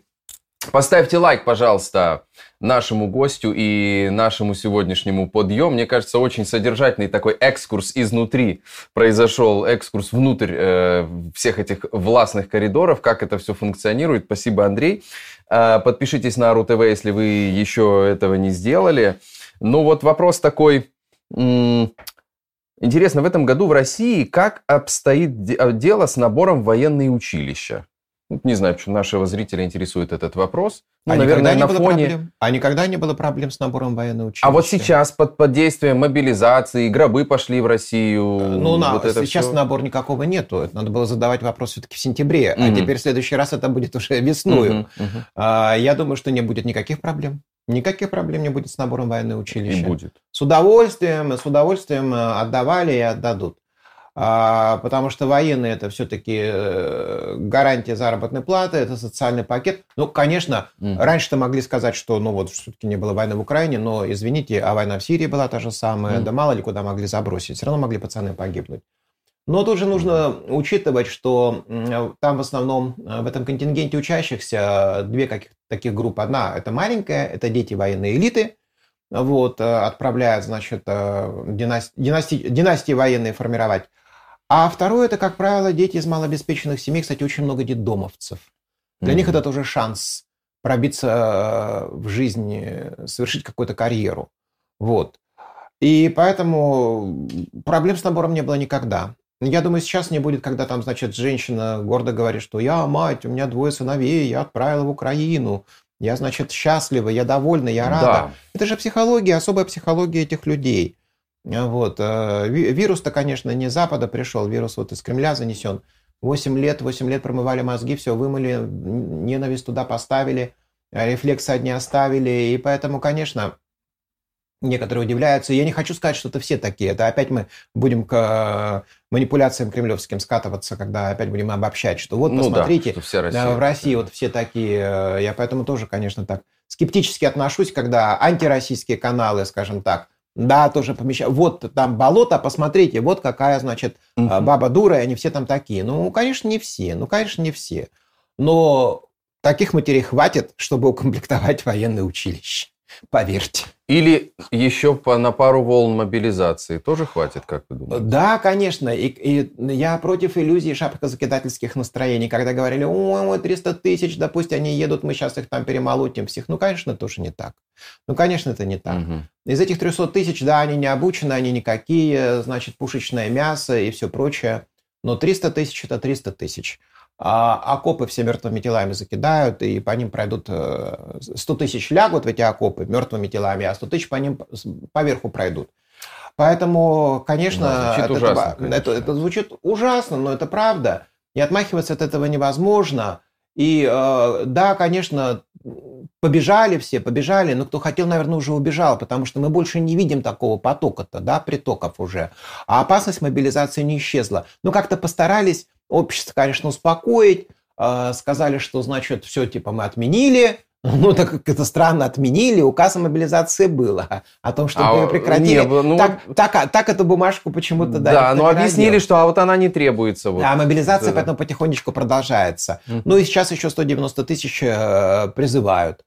Поставьте лайк, пожалуйста, нашему гостю и нашему сегодняшнему подъем. Мне кажется, очень содержательный такой экскурс изнутри произошел, экскурс внутрь э, всех этих властных коридоров, как это все функционирует. Спасибо, Андрей. Э, подпишитесь на РУ ТВ, если вы еще этого не сделали. Ну вот вопрос такой... Интересно, в этом году в России как обстоит дело с набором военные училища? Не знаю, почему нашего зрителя интересует этот вопрос. Ну, а наверное, на фоне... Проблем? А никогда не было проблем с набором военной училища? А вот сейчас под, под действием мобилизации гробы пошли в Россию. Ну, на, вот сейчас все... набор никакого нету. Это надо было задавать вопрос все-таки в сентябре. Mm-hmm. А теперь в следующий раз это будет уже весною. Mm-hmm. Mm-hmm. А, я думаю, что не будет никаких проблем. Никаких проблем не будет с набором военной училища. Не будет. С удовольствием, с удовольствием э, отдавали и отдадут. А, потому что военные это все-таки э, гарантия заработной платы, это социальный пакет. Ну, конечно, mm. раньше-то могли сказать, что, ну вот, все-таки не было войны в Украине, но, извините, а война в Сирии была та же самая, mm. да мало ли куда могли забросить, все равно могли пацаны погибнуть. Но тут же нужно учитывать, что там в основном э, в этом контингенте учащихся две каких таких группы. Одна – это маленькая, это дети военной элиты, вот, э, отправляют, значит, династи, династи, династии военные формировать. А второе, это, как правило, дети из малообеспеченных семей, кстати, очень много детдомовцев. Для mm-hmm. них это тоже шанс пробиться э, в жизни, совершить какую-то карьеру. Вот. И поэтому проблем с набором не было никогда. Я думаю, сейчас не будет, когда там, значит, женщина гордо говорит, что я мать, у меня двое сыновей, я отправила в Украину, я, значит, счастлива, я довольна, я рада. Да. Это же психология, особая психология этих людей. Вот. Э, вирус-то, конечно, не Запада пришел, вирус вот из Кремля занесен. Восемь лет, восемь лет промывали мозги, все вымыли, ненависть туда поставили, рефлексы одни оставили. И поэтому, конечно, некоторые удивляются. Я не хочу сказать, что это все такие. Это опять мы будем к э, манипуляциям кремлевским скатываться, когда опять будем обобщать, что вот, ну посмотрите, да, что Россия, в России вот все такие. Э, я поэтому тоже, конечно, так скептически отношусь, когда антироссийские каналы, скажем так, да, тоже помещают. Вот там болото, посмотрите, вот какая, значит, угу. баба дура, и они все там такие. Ну, конечно, не все. Ну, конечно, не все. Но таких матерей хватит, чтобы укомплектовать военное училище. Поверьте. Или еще по, на пару волн мобилизации тоже хватит, как вы думаете? Да, конечно. И, и я против иллюзий шапкозакидательских настроений, когда говорили, о, 300 тысяч, да пусть они едут, мы сейчас их там перемолотим всех. Ну, конечно, тоже не так. Ну, конечно, это не так. Угу. Из этих 300 тысяч, да, они не обучены, они никакие, значит, пушечное мясо и все прочее. Но 300 тысяч – это 300 тысяч а окопы все мертвыми телами закидают, и по ним пройдут 100 э, тысяч лягут в эти окопы мертвыми телами, а 100 тысяч по ним поверху пройдут. Поэтому, конечно, да, звучит это, ужасно, это, конечно. Это, это звучит ужасно, но это правда. И отмахиваться от этого невозможно. И э, да, конечно, побежали все, побежали, но кто хотел, наверное, уже убежал, потому что мы больше не видим такого потока-то, да, притоков уже. А опасность мобилизации не исчезла. Но как-то постарались общество, конечно, успокоить, э, сказали, что, значит, все, типа, мы отменили, ну, так как это странно, отменили, указ о мобилизации было. О том, что а, прекратили. Не, ну, так, так, так эту бумажку почему-то дали. Да, но объяснили, что а вот она не требуется. Вот. А мобилизация да. поэтому потихонечку продолжается. Угу. Ну и сейчас еще 190 тысяч э, призывают.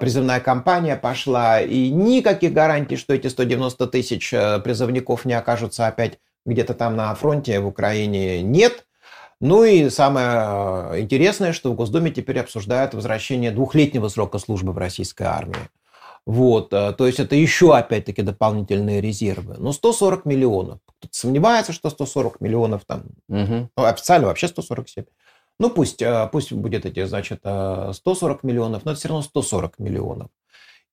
Призывная кампания пошла, и никаких гарантий, что эти 190 тысяч э, призывников не окажутся опять где-то там на фронте в Украине, нет. Ну и самое э, интересное, что в Госдуме теперь обсуждают возвращение двухлетнего срока службы в российской армии. Вот, э, то есть это еще, опять-таки, дополнительные резервы. Но 140 миллионов. Кто-то сомневается, что 140 миллионов там. Угу. Ну, официально вообще 147. Ну, пусть, э, пусть будет эти, значит, 140 миллионов, но это все равно 140 миллионов.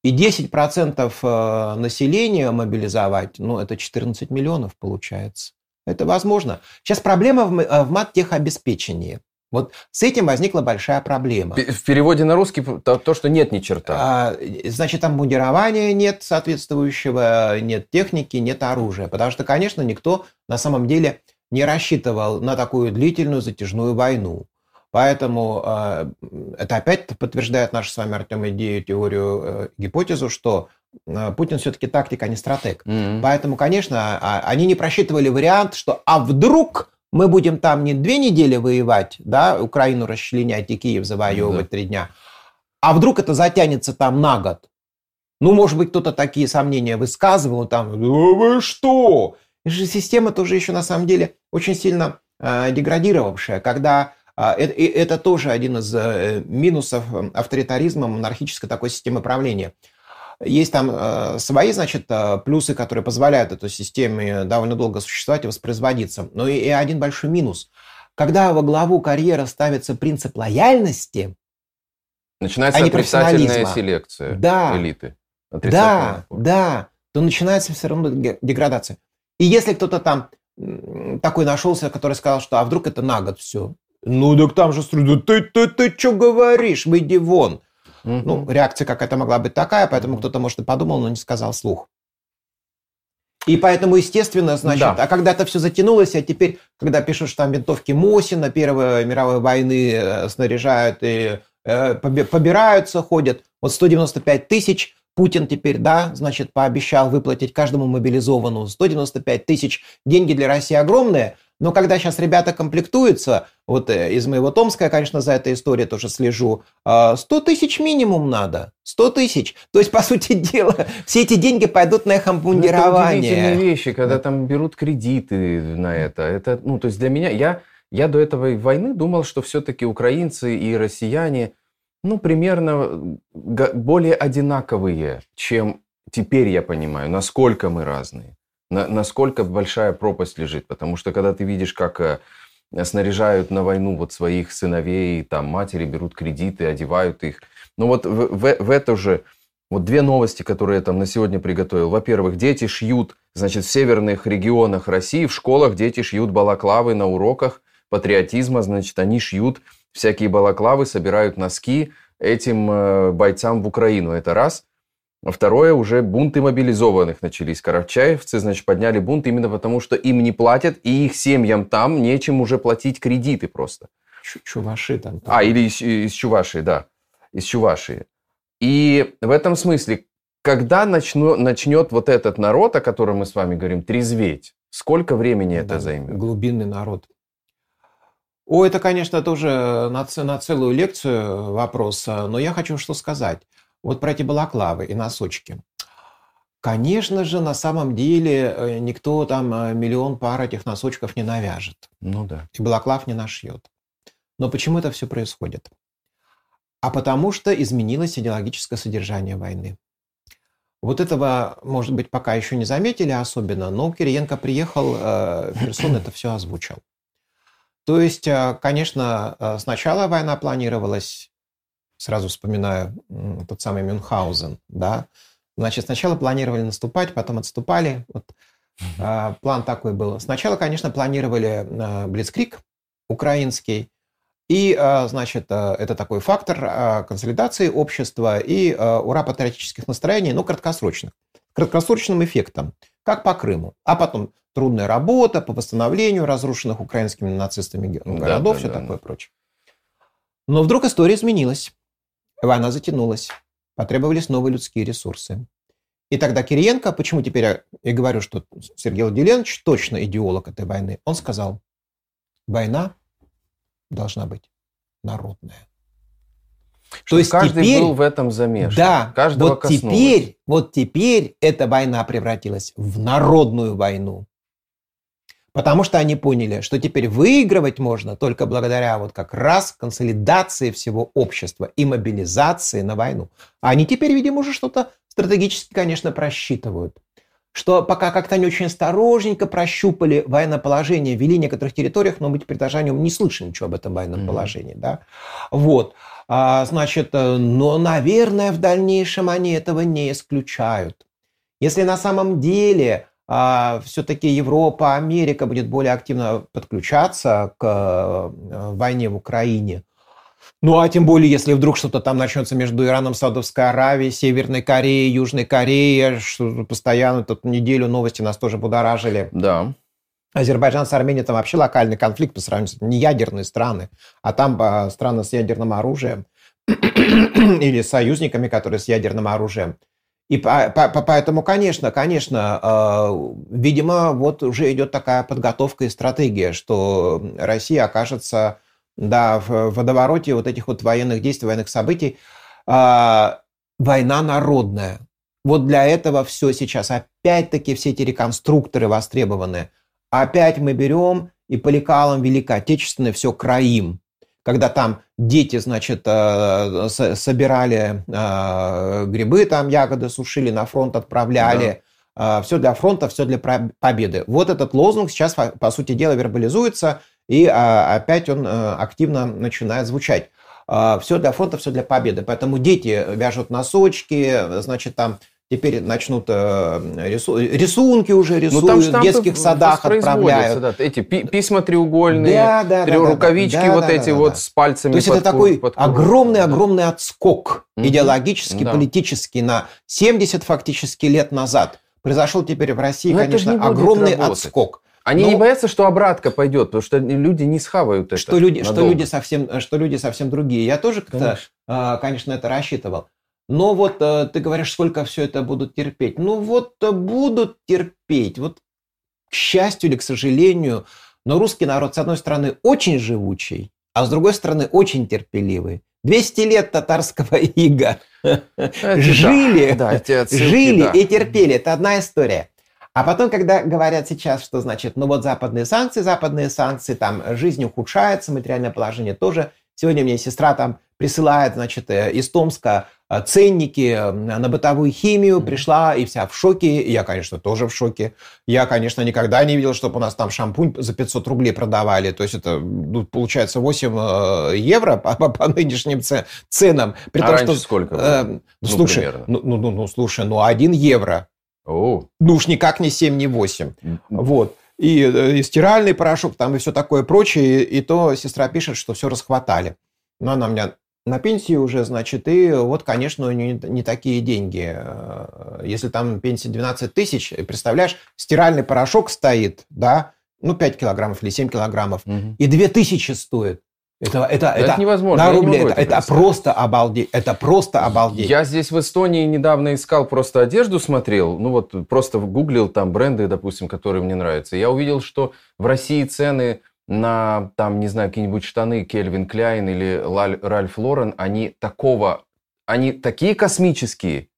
И 10% населения мобилизовать, ну, это 14 миллионов получается. Это возможно. Сейчас проблема в, э, в мат-техобеспечении. Вот с этим возникла большая проблема. В переводе на русский то, то что нет ни черта. А, значит, там мундирования нет соответствующего, нет техники, нет оружия. Потому что, конечно, никто на самом деле не рассчитывал на такую длительную затяжную войну. Поэтому э, это опять подтверждает нашу с вами, Артем, идею, теорию, э, гипотезу, что Э, Путин все-таки тактик, а не стратег. Mm-hmm. Поэтому, конечно, а, они не просчитывали вариант, что а вдруг мы будем там не две недели воевать, да, Украину расчленять и Киев завоевывать mm-hmm. три дня, А вдруг это затянется там на год? Ну, может быть, кто-то такие сомнения высказывал, там, да вы что? Система тоже еще на самом деле очень сильно э, деградировавшая, когда это, это тоже один из э, минусов авторитаризма, монархической такой системы правления. Есть там э, свои, значит, э, плюсы, которые позволяют этой системе довольно долго существовать и воспроизводиться. Но и, и один большой минус. Когда во главу карьеры ставится принцип лояльности, начинается а отрицательная селекция да, элиты. Да, да, то начинается все равно деградация. И если кто-то там такой нашелся, который сказал, что а вдруг это на год все. Ну, так там же ты, ты, ты что говоришь, выйди вон. Угу. Ну, реакция какая-то могла быть такая, поэтому кто-то, может, и подумал, но не сказал слух. И поэтому, естественно, значит, да. а когда это все затянулось, а теперь, когда пишут, что там винтовки Мосина Первой мировой войны э, снаряжают и э, побираются, ходят, вот 195 тысяч, Путин теперь, да, значит, пообещал выплатить каждому мобилизованному 195 тысяч. Деньги для России огромные, но когда сейчас ребята комплектуются, вот э, из моего Томска я, конечно, за этой историей тоже слежу, 100 а, тысяч минимум надо. 100 тысяч. То есть, по сути дела, все эти деньги пойдут на их обмундирование. Ну, это удивительные вещи, когда там берут кредиты на это. Это, ну, то есть для меня, я, я до этого войны думал, что все-таки украинцы и россияне, ну, примерно более одинаковые, чем теперь я понимаю, насколько мы разные на, насколько большая пропасть лежит. Потому что когда ты видишь, как э, снаряжают на войну вот своих сыновей, там матери берут кредиты, одевают их. Ну вот в, в, в это же, вот две новости, которые я там на сегодня приготовил. Во-первых, дети шьют, значит, в северных регионах России, в школах дети шьют балаклавы на уроках патриотизма, значит, они шьют всякие балаклавы, собирают носки этим э, бойцам в Украину. Это раз – Второе, уже бунты мобилизованных начались. Карачаевцы, значит, подняли бунт именно потому, что им не платят, и их семьям там нечем уже платить кредиты просто. Чуваши там. А, или из, из Чувашии, да. Из Чувашии. И в этом смысле, когда начну, начнет вот этот народ, о котором мы с вами говорим, трезветь, сколько времени да, это займет? Глубинный народ. О, это, конечно, тоже на, на целую лекцию вопрос, но я хочу что сказать. Вот про эти балаклавы и носочки. Конечно же, на самом деле э, никто там э, миллион пар этих носочков не навяжет. Ну да. И балаклав не нашьет. Но почему это все происходит? А потому что изменилось идеологическое содержание войны. Вот этого, может быть, пока еще не заметили особенно, но Кириенко приехал э, Херсон, это все озвучил. То есть, конечно, сначала война планировалась сразу вспоминаю тот самый Мюнхгаузен, да, значит, сначала планировали наступать, потом отступали, вот, а, план такой был. Сначала, конечно, планировали а, Блицкрик украинский, и, а, значит, а, это такой фактор а, консолидации общества и а, ура патриотических настроений, ну, краткосрочных, краткосрочным эффектом, как по Крыму. А потом трудная работа по восстановлению разрушенных украинскими нацистами городов, да, все да, такое да. прочее. Но вдруг история изменилась. Война затянулась. Потребовались новые людские ресурсы. И тогда Кириенко, почему теперь я говорю, что Сергей Владимирович точно идеолог этой войны, он сказал, война должна быть народная. Что То есть каждый теперь, был в этом замешан. Да, Каждого вот теперь, вот теперь эта война превратилась в народную войну. Потому что они поняли, что теперь выигрывать можно только благодаря вот как раз консолидации всего общества и мобилизации на войну. А они теперь, видимо, уже что-то стратегически, конечно, просчитывают. Что пока как-то они очень осторожненько прощупали военное положение, вели некоторых территориях, но мы теперь даже о нем не слышим ничего об этом военном mm-hmm. положении. Да? Вот. А, значит, э, но, наверное, в дальнейшем они этого не исключают. Если на самом деле все-таки Европа, Америка будет более активно подключаться к э, войне в Украине. Ну, а тем более, если вдруг что-то там начнется между Ираном, Саудовской Аравией, Северной Кореей, Южной Кореей, что постоянно тут неделю новости нас тоже будоражили. Да. Азербайджан с Арменией там вообще локальный конфликт по сравнению с не ядерные страны, а там а, страны с ядерным оружием или союзниками, которые с ядерным оружием. И по, по, поэтому, конечно, конечно, э, видимо, вот уже идет такая подготовка и стратегия, что Россия окажется да, в водовороте вот этих вот военных действий, военных событий. А, война народная. Вот для этого все сейчас. Опять-таки все эти реконструкторы востребованы. Опять мы берем и по лекалам Великой Отечественной все краим. Когда там дети, значит, э, собирали э, грибы, там ягоды сушили, на фронт отправляли. Да. Э, все для фронта, все для победы. Вот этот лозунг сейчас, по сути дела, вербализуется, и опять он активно начинает звучать. Все для фронта, все для победы. Поэтому дети вяжут носочки, значит, там Теперь начнут э, рису... рисунки уже рисуют, ну, там в детских садах отправляют. Да, эти письма треугольные, да, да, да, рукавички да, вот да, эти да, вот да. с пальцами. То есть под, это такой огромный-огромный да. отскок mm идеологический, да. политический на 70 фактически лет назад. Произошел теперь в России, Но конечно, огромный отскок. Они Но... не боятся, что обратка пойдет, потому что люди не схавают это. Что люди, что люди совсем, что люди совсем другие. Я тоже, конечно, а, конечно это рассчитывал. Но вот э, ты говоришь, сколько все это будут терпеть. Ну вот э, будут терпеть. Вот к счастью или к сожалению, но русский народ, с одной стороны, очень живучий, а с другой стороны, очень терпеливый. 200 лет татарского ига жили, да, да, жили да. и терпели. Это одна история. А потом, когда говорят сейчас, что значит, ну вот западные санкции, западные санкции, там жизнь ухудшается, материальное положение тоже. Сегодня мне сестра там присылает, значит, э, из Томска ценники э, на бытовую химию, пришла и вся в шоке. Я, конечно, тоже в шоке. Я, конечно, никогда не видел, чтобы у нас там шампунь за 500 рублей продавали. То есть это ну, получается 8 э, евро по, по, по нынешним ценам. При а том, раньше что, сколько? Э, ну, слушай, ну, ну, ну, ну, слушай, ну 1 евро. О. Ну уж никак не 7, не 8. Вот. И, и стиральный порошок там и все такое прочее. И то сестра пишет, что все расхватали. Но она меня на пенсии уже, значит, и вот, конечно, не, не такие деньги. Э, если там пенсия 12 тысяч, представляешь, стиральный порошок стоит, да, ну, 5 килограммов или 7 килограммов, угу. и 2 тысячи стоит. Это, это, это, это невозможно. На рубле это, это, это просто обалдеть. Это просто обалдеть. Я здесь в Эстонии недавно искал просто одежду, смотрел, ну вот просто гуглил там бренды, допустим, которые мне нравятся. Я увидел, что в России цены на, там, не знаю, какие-нибудь штаны Кельвин Кляйн или Ральф Лорен, они такого, они такие космические,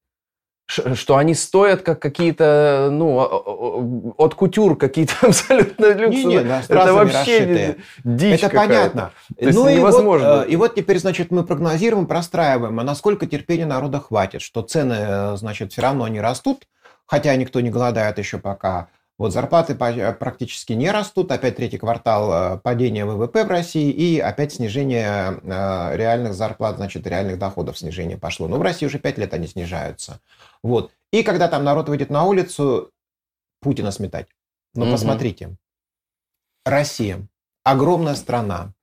что они стоят как какие-то, ну, от кутюр какие-то абсолютно люксовые. Не, не, это вообще дичь Это понятно. ну и вот, э, и вот теперь, значит, мы прогнозируем, простраиваем, а насколько терпения народа хватит, что цены, э, значит, все равно не растут, хотя никто не голодает еще пока. Вот зарплаты э, практически не растут, опять третий квартал э, падения ВВП в России и опять снижение э, реальных зарплат, значит, реальных доходов снижение пошло. Но в России уже пять лет они снижаются. Вот. И когда там народ выйдет на улицу, Путина сметать. Но угу. посмотрите, Россия, огромная страна,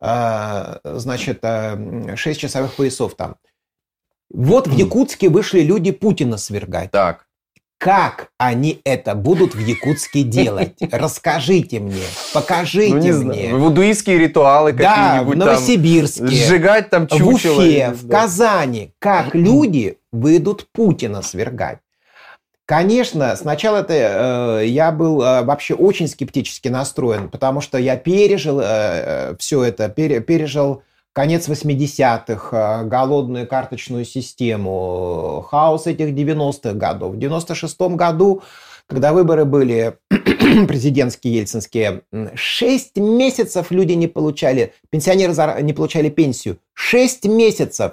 значит, 6 часовых поясов там. Вот в Якутске вышли люди Путина свергать. Так. Как они это будут в Якутске делать? Расскажите мне, покажите ну, мне. Знаю. Вудуистские ритуалы да, какие-нибудь. Да, в Новосибирске. Там, сжигать там чучело. В Уфе, в Казани. Как люди выйдут Путина свергать? Конечно, сначала это э, я был э, вообще очень скептически настроен, потому что я пережил э, э все это, пере, пережил конец 80-х, э, голодную карточную систему, хаос этих 90-х годов. В 96-м году, когда выборы были президентские, ельцинские, 6 месяцев люди не получали, пенсионеры не получали пенсию. 6 месяцев.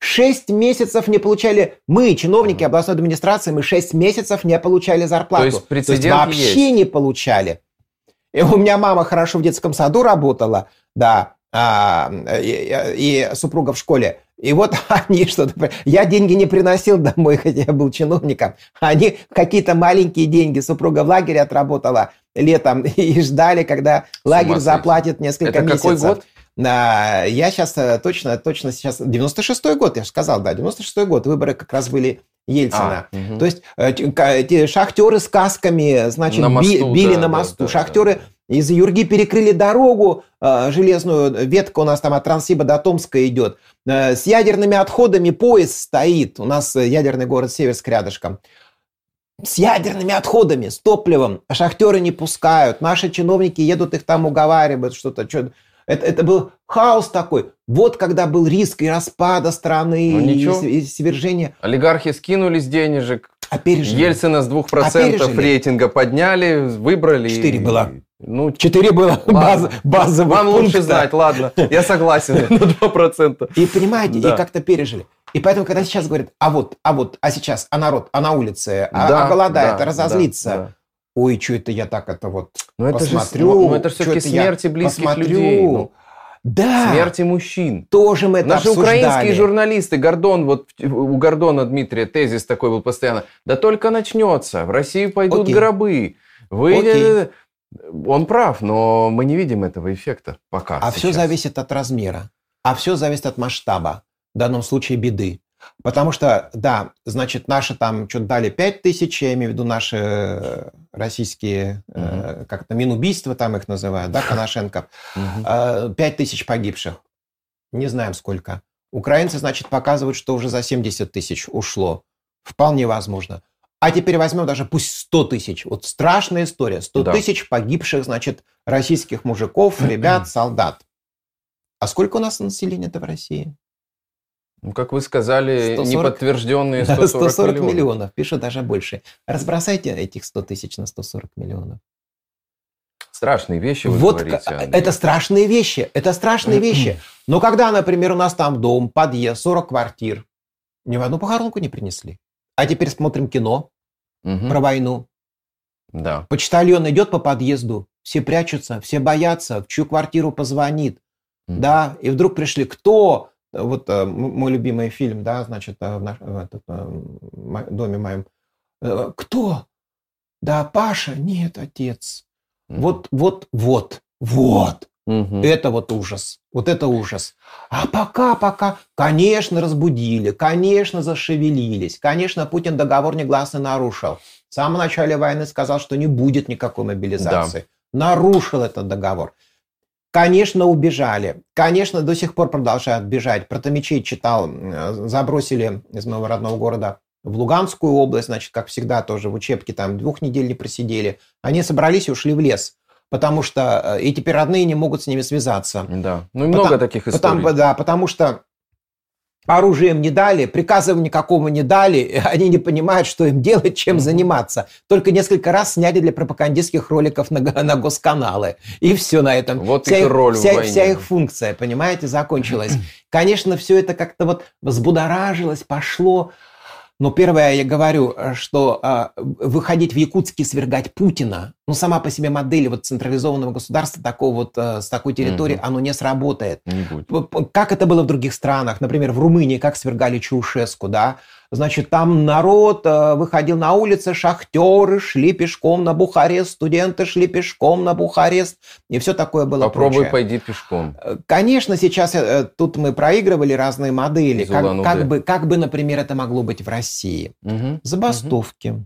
6 месяцев не получали, мы, чиновники областной администрации, мы 6 месяцев не получали зарплату. То есть, прецедент То есть вообще есть. не получали. И у меня мама хорошо в детском саду работала, да, а, и, и супруга в школе. И вот они что-то... Я деньги не приносил домой, хотя я был чиновником. Они какие-то маленькие деньги. Супруга в лагере отработала летом и ждали, когда лагерь заплатит несколько Это месяцев. какой год? Я сейчас э, точно, точно сейчас... 96-й год, я же сказал, да, 96-й год. Выборы как раз были Ельцина. А, угу. То есть э, шахтеры с касками, значит, на мосту, били да, на мосту. Да, шахтеры... Да из Юрги перекрыли дорогу э, железную, ветка у нас там от Транссиба до Томска идет. Э, с ядерными отходами поезд стоит. У нас э, ядерный город Северск рядышком. С ядерными отходами, с топливом. Шахтеры не пускают. Наши чиновники едут, их там уговаривают, что-то. Что Это, это был хаос такой. Вот когда был риск и распада страны, Ну, и, ничего. с- и свержения. Олигархи скинулись денежек, А пережили. Ельцина с 2% А пережили. рейтинга подняли, выбрали. Четыре и- было. Ну, Четыре было Ладно. баз, базовых вам лучше пункта. знать, ладно, я согласен на 2%. И понимаете, Да. и как-то пережили. И поэтому, когда сейчас говорят, а вот, а вот, а сейчас, а народ, а на улице, а, Да, а голодает, да, а разозлится. да, да. Ой, что это я так это вот Но это же, посмотрю. ну, это же чё все-таки это я смерти близких посмотрю. людей. ну, Да, Смерти мужчин. тоже мы это Наши обсуждали. украинские журналисты, Гордон, вот у Гордона Дмитрия тезис такой был постоянно, да только начнется, в Россию пойдут Окей. гробы. Вы... Окей. Он прав, но мы не видим этого эффекта пока. А все сейчас. зависит от размера. А все зависит от масштаба. В данном случае беды. Потому что, да, значит, наши там что-то дали 5 тысяч, я имею в виду наши э, российские, э, как-то минубийства там их называют, да, Коношенко. Э, 5 тысяч погибших. Не знаем сколько. Украинцы, значит, показывают, что уже за 70 тысяч ушло. Вполне возможно. А теперь возьмем даже пусть 100 тысяч. Вот страшная история. 100 Да. тысяч погибших, значит, российских мужиков, ребят, солдат. А сколько у нас населения-то в России? Ну, как вы сказали, 140 неподтвержденные Да, 140, 140 миллионов. миллионов. Пишут даже больше. Разбросайте этих 100 тысяч на 140 миллионов. Страшные вещи вы Вот говорите. Андрей. это страшные вещи, это страшные вещи. Но когда, например, у нас там дом, подъезд, 40 квартир, ни в одну похоронку не принесли. А теперь смотрим кино Мгм. про войну. Да. Почтальон идет по подъезду, все прячутся, все боятся, в чью квартиру позвонит. Мгм. Да, и вдруг пришли, кто? Вот э, мой любимый фильм, да, значит, э, в, наш- в этот, э, мо- доме моем. Э, Кто? Да, Паша? Нет, отец. Мгм. Вот, вот, вот, вот. Мгм. Это вот ужас. Вот это ужас. А пока, пока, конечно, разбудили, конечно, зашевелились, конечно, Путин договор негласно нарушил. В самом начале войны сказал, что не будет никакой мобилизации. Нарушил этот договор. Конечно, убежали. Конечно, до сих пор продолжают бежать. Про Томичей читал, забросили из моего родного города в Луганскую область, значит, как всегда, тоже в учебке там двух недель не просидели. Они собрались и ушли в лес. Потому что э, и теперь родные не могут с ними связаться. Да. Ну и Потому- много таких историй. Потому, да, потому что оружие им не дали, приказа им никакого не дали, они не понимают, что им делать, чем заниматься. Только несколько раз сняли для пропагандистских роликов на, на госканалы. И все на этом. Вот вся, их их, роль в вся, войне. вся их функция, понимаете, закончилась. Конечно, все это как-то вот взбудоражилось, пошло. Но первое, я говорю, э, что а, выходить в Якутске и свергать Путина, ну, сама по себе модель вот централизованного государства такого вот, э, с такой территории, Мгм. оно не сработает. Не будет. Как это было в других странах, например, в Румынии, как свергали Чаушеску, да? Значит, там народ э, выходил на улицы, шахтеры шли пешком на Бухарест, студенты шли пешком на Бухарест, и все такое было Попробуй прочее. пойди пешком. Э, Конечно, сейчас э, тут мы проигрывали разные модели. Из Как, как бы, как бы, например, это могло быть в России? Мгм. Забастовки,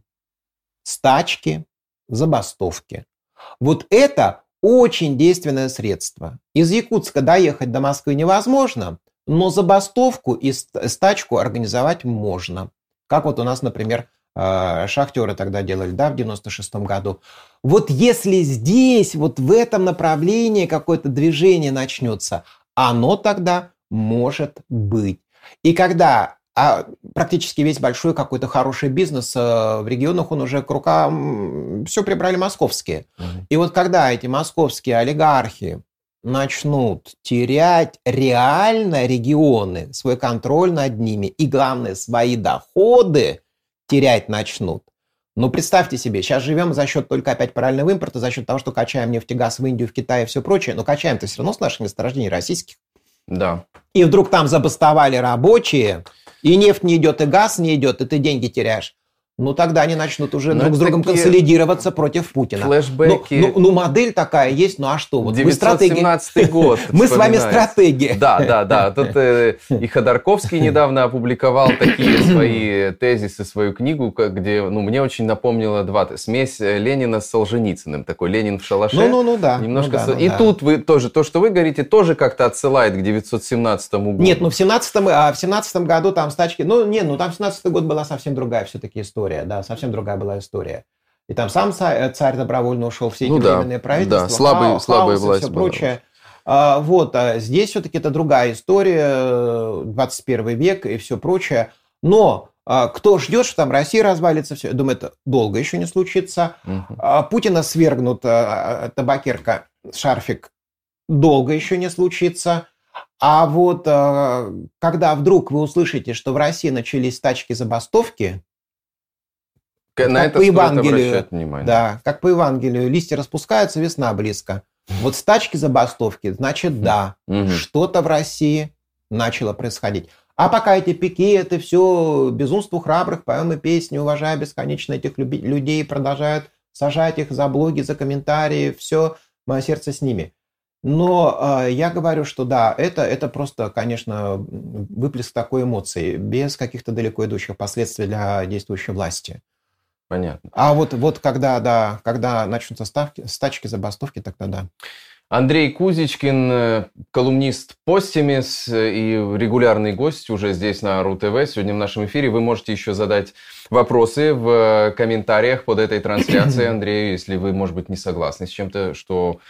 стачки, забастовки. Вот это очень действенное средство. Из Якутска доехать до Москвы невозможно, но забастовку и ст- стачку организовать можно. Как вот у нас, например, э, шахтеры тогда делали, да, в 96 году. Вот если здесь, вот в этом направлении какое-то движение начнется, оно тогда может быть. И когда а практически весь большой какой-то хороший бизнес э, в регионах, он уже к рукам все прибрали московские. Мгм. И вот когда эти московские олигархи начнут терять реально регионы, свой контроль над ними и, главное, свои доходы терять начнут, ну, представьте себе, сейчас живем за счет только опять параллельного импорта, за счет того, что качаем нефтегаз в Индию, в Китай и все прочее, но качаем-то все равно с наших месторождений российских. Да. И вдруг там забастовали рабочие, и нефть не идет, и газ не идет, и ты деньги теряешь. Ну, тогда они начнут уже Ну, друг с другом консолидироваться против Путина. Ну, Флэшбэки. ну, ну, модель такая есть, ну а что? Вот мы стратеги. 917 год. Мы с вами вспоминается. стратеги. Да, да, да. Тут э, и Ходорковский недавно опубликовал такие свои тезисы, свою книгу, где, ну, мне очень напомнило два. Смесь Ленина с Солженицыным. Такой Ленин в шалаше. Ну, ну, ну да. Немножко... Ну да, ну и да. тут вы тоже, то, что вы говорите, тоже как-то отсылает к 917 году. Нет, ну в 17 а в 17 году там стачки, ну не, ну там 17 год была совсем другая все-таки история, да, совсем другая была история. И там сам царь, царь добровольно ушел, все эти Ну да, временные правительства, да, слабый- хаос, слабая хаос и власть все была. прочее. А, вот, а здесь все-таки это другая история, 21 век и все прочее. Но а, кто ждет, что там Россия развалится, все, я думаю, это долго еще не случится. Угу. Путина свергнут, табакерка, шарфик, долго еще не случится. А вот когда вдруг вы услышите, что в России начались тачки-забастовки, на как это по Евангелию. Да, как по Евангелию, листья распускаются, весна близко. Вот стачки забастовки, значит, да, угу. что-то в России начало происходить. А пока эти пики, это все безумство храбрых, поем и песни, уважая бесконечно этих людей, продолжают сажать их за блоги, за комментарии, все, мое сердце с ними. Но э, я говорю, что да, это, это просто, конечно, выплеск такой эмоции, без каких-то далеко идущих последствий для действующей власти. Понятно. А вот, вот когда, да, когда начнутся ставки, стачки, забастовки, тогда да. Андрей Кузичкин, э, колумнист Постимис и регулярный гость уже здесь на РУ-ТВ. Сегодня в нашем эфире вы можете еще задать вопросы в комментариях под этой трансляцией Андрею, если вы, может быть, не согласны с чем-то, что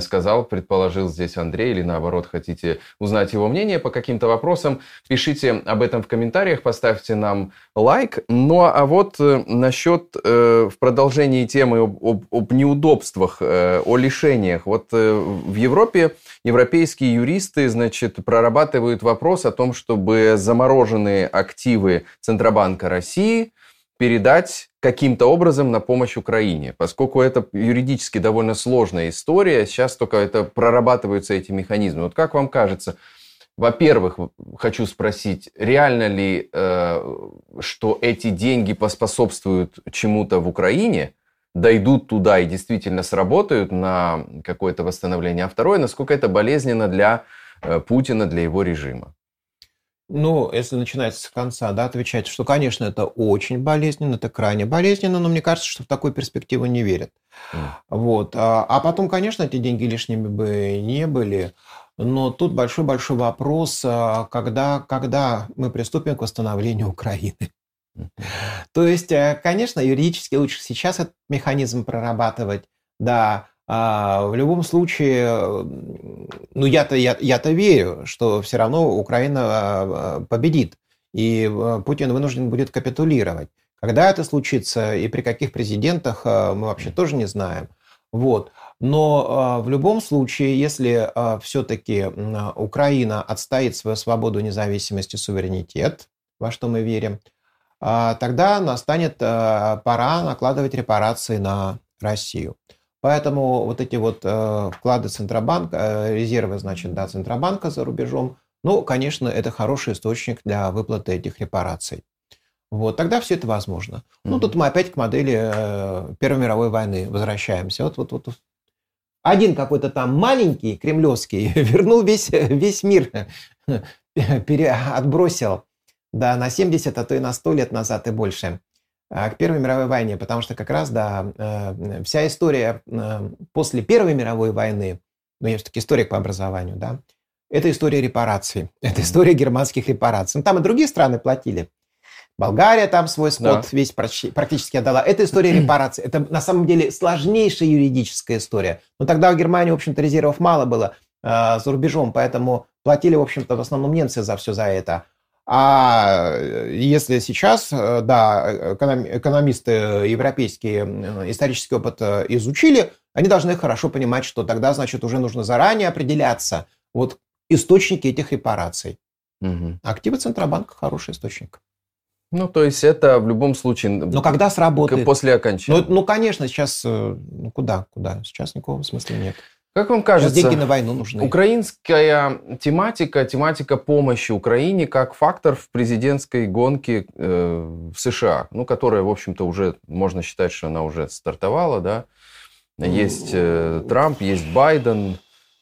сказал, предположил здесь Андрей, или наоборот хотите узнать его мнение по каким-то вопросам, пишите об этом в комментариях, поставьте нам лайк. Ну а вот э, насчет э, в продолжении темы об, об, об неудобствах, э, о лишениях. Вот э, в Европе европейские юристы, значит, прорабатывают вопрос о том, чтобы замороженные активы Центробанка России – передать каким-то образом на помощь Украине. Поскольку это юридически довольно сложная история, сейчас только это прорабатываются эти механизмы. Вот как вам кажется, во-первых, хочу спросить, реально ли, э, что эти деньги поспособствуют чему-то в Украине, дойдут туда и действительно сработают на какое-то восстановление? А второе, насколько это болезненно для э, Путина, для его режима? Ну, если начинать с конца, да, отвечать, что, конечно, это очень болезненно, это крайне болезненно, но мне кажется, что в такую перспективу не верят. Mm. Вот. А, а потом, конечно, эти деньги лишними бы не были, но тут большой-большой вопрос, а, когда, когда мы приступим к восстановлению Украины. То есть, э, конечно, юридически лучше сейчас этот механизм прорабатывать, да, а в любом случае, ну я-то я-то верю, что все равно Украина а, победит, и э, Путин вынужден будет капитулировать. Когда это случится и при каких президентах, мы вообще тоже не знаем. Вот. Но в любом случае, если все-таки Украина отстоит свою свободу, независимость и суверенитет, во что мы верим, тогда настанет пора накладывать репарации на Россию. Поэтому вот эти вот э, вклады Центробанка, э, резервы, значит, да, Центробанка за рубежом, ну, конечно, это хороший источник для выплаты этих репараций. Вот, тогда все это возможно. Mm-hmm. Ну, тут мы опять к модели э, Первой мировой войны возвращаемся. Вот, вот, вот. Один какой-то там маленький, кремлевский, вернул весь, весь мир, пере, отбросил да, на 70, а то и на 100 лет назад и больше. А, к Первой мировой войне, потому что как раз, да, э, вся история э, после Первой мировой войны, ну, я все-таки историк по образованию, да, это история репараций, это история германских репараций. Ну, там и другие страны платили. Болгария там свой скот да. весь практически отдала. Это история репараций. Это на самом деле сложнейшая юридическая история. Но тогда у Германии, в общем-то, резервов мало было э, за рубежом, поэтому платили, в общем-то, в основном немцы за все за это. А э, если сейчас, э, да, экономисты европейские исторический опыт э, изучили, они должны хорошо понимать, что тогда, значит, уже нужно заранее определяться вот источники этих репараций. Угу. Активы Центробанка хороший источник. Ну, то есть это в любом случае... Но когда сработает? После окончания. Ну, ну конечно, сейчас... Ну, куда? Куда? Сейчас никакого смысла нет. Как вам кажется, деньги на войну нужны. украинская тематика, тематика помощи Украине как фактор в президентской гонке э, в США, ну, которая, в общем-то, уже, можно считать, что она уже стартовала, да? Есть э, Трамп, есть Байден,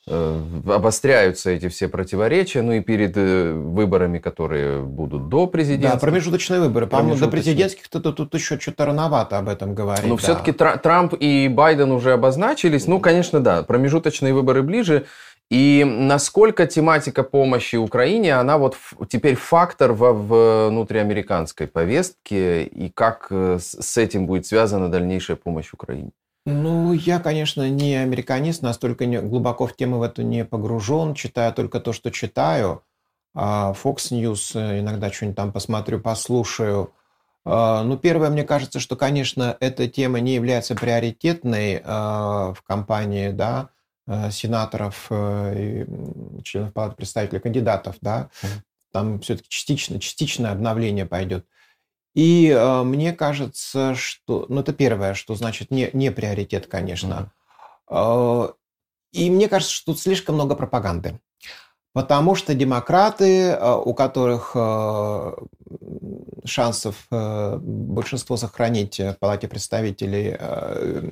обостряются эти все противоречия, ну и перед э, выборами, которые будут до президентских. Да, промежуточные выборы. По-моему, до президентских тут, тут, еще что-то рановато об этом говорить. Но да. все-таки Трамп и Байден уже обозначились. Ну, конечно, да, промежуточные выборы ближе. И насколько тематика помощи Украине, она вот теперь фактор во внутриамериканской повестке, и как э, с этим будет связана дальнейшая помощь Украине? Ну, я, конечно, не американист, настолько не, глубоко в тему в эту не погружен, читаю только то, что читаю. А Fox News э, иногда что-нибудь там посмотрю, послушаю. А, ну, первое, мне кажется, что, конечно, эта тема не является приоритетной а, в кампании, да, э, сенаторов, э, членов палаты представителей, кандидатов, да. Там все-таки частично, частичное обновление пойдет. И э, мне кажется, что... Ну, это первое, что значит не, не приоритет, конечно. Mm-hmm. Э, и мне кажется, что тут слишком много пропаганды. Потому что демократы, э, у которых шансов большинство сохранить в Палате представителей э,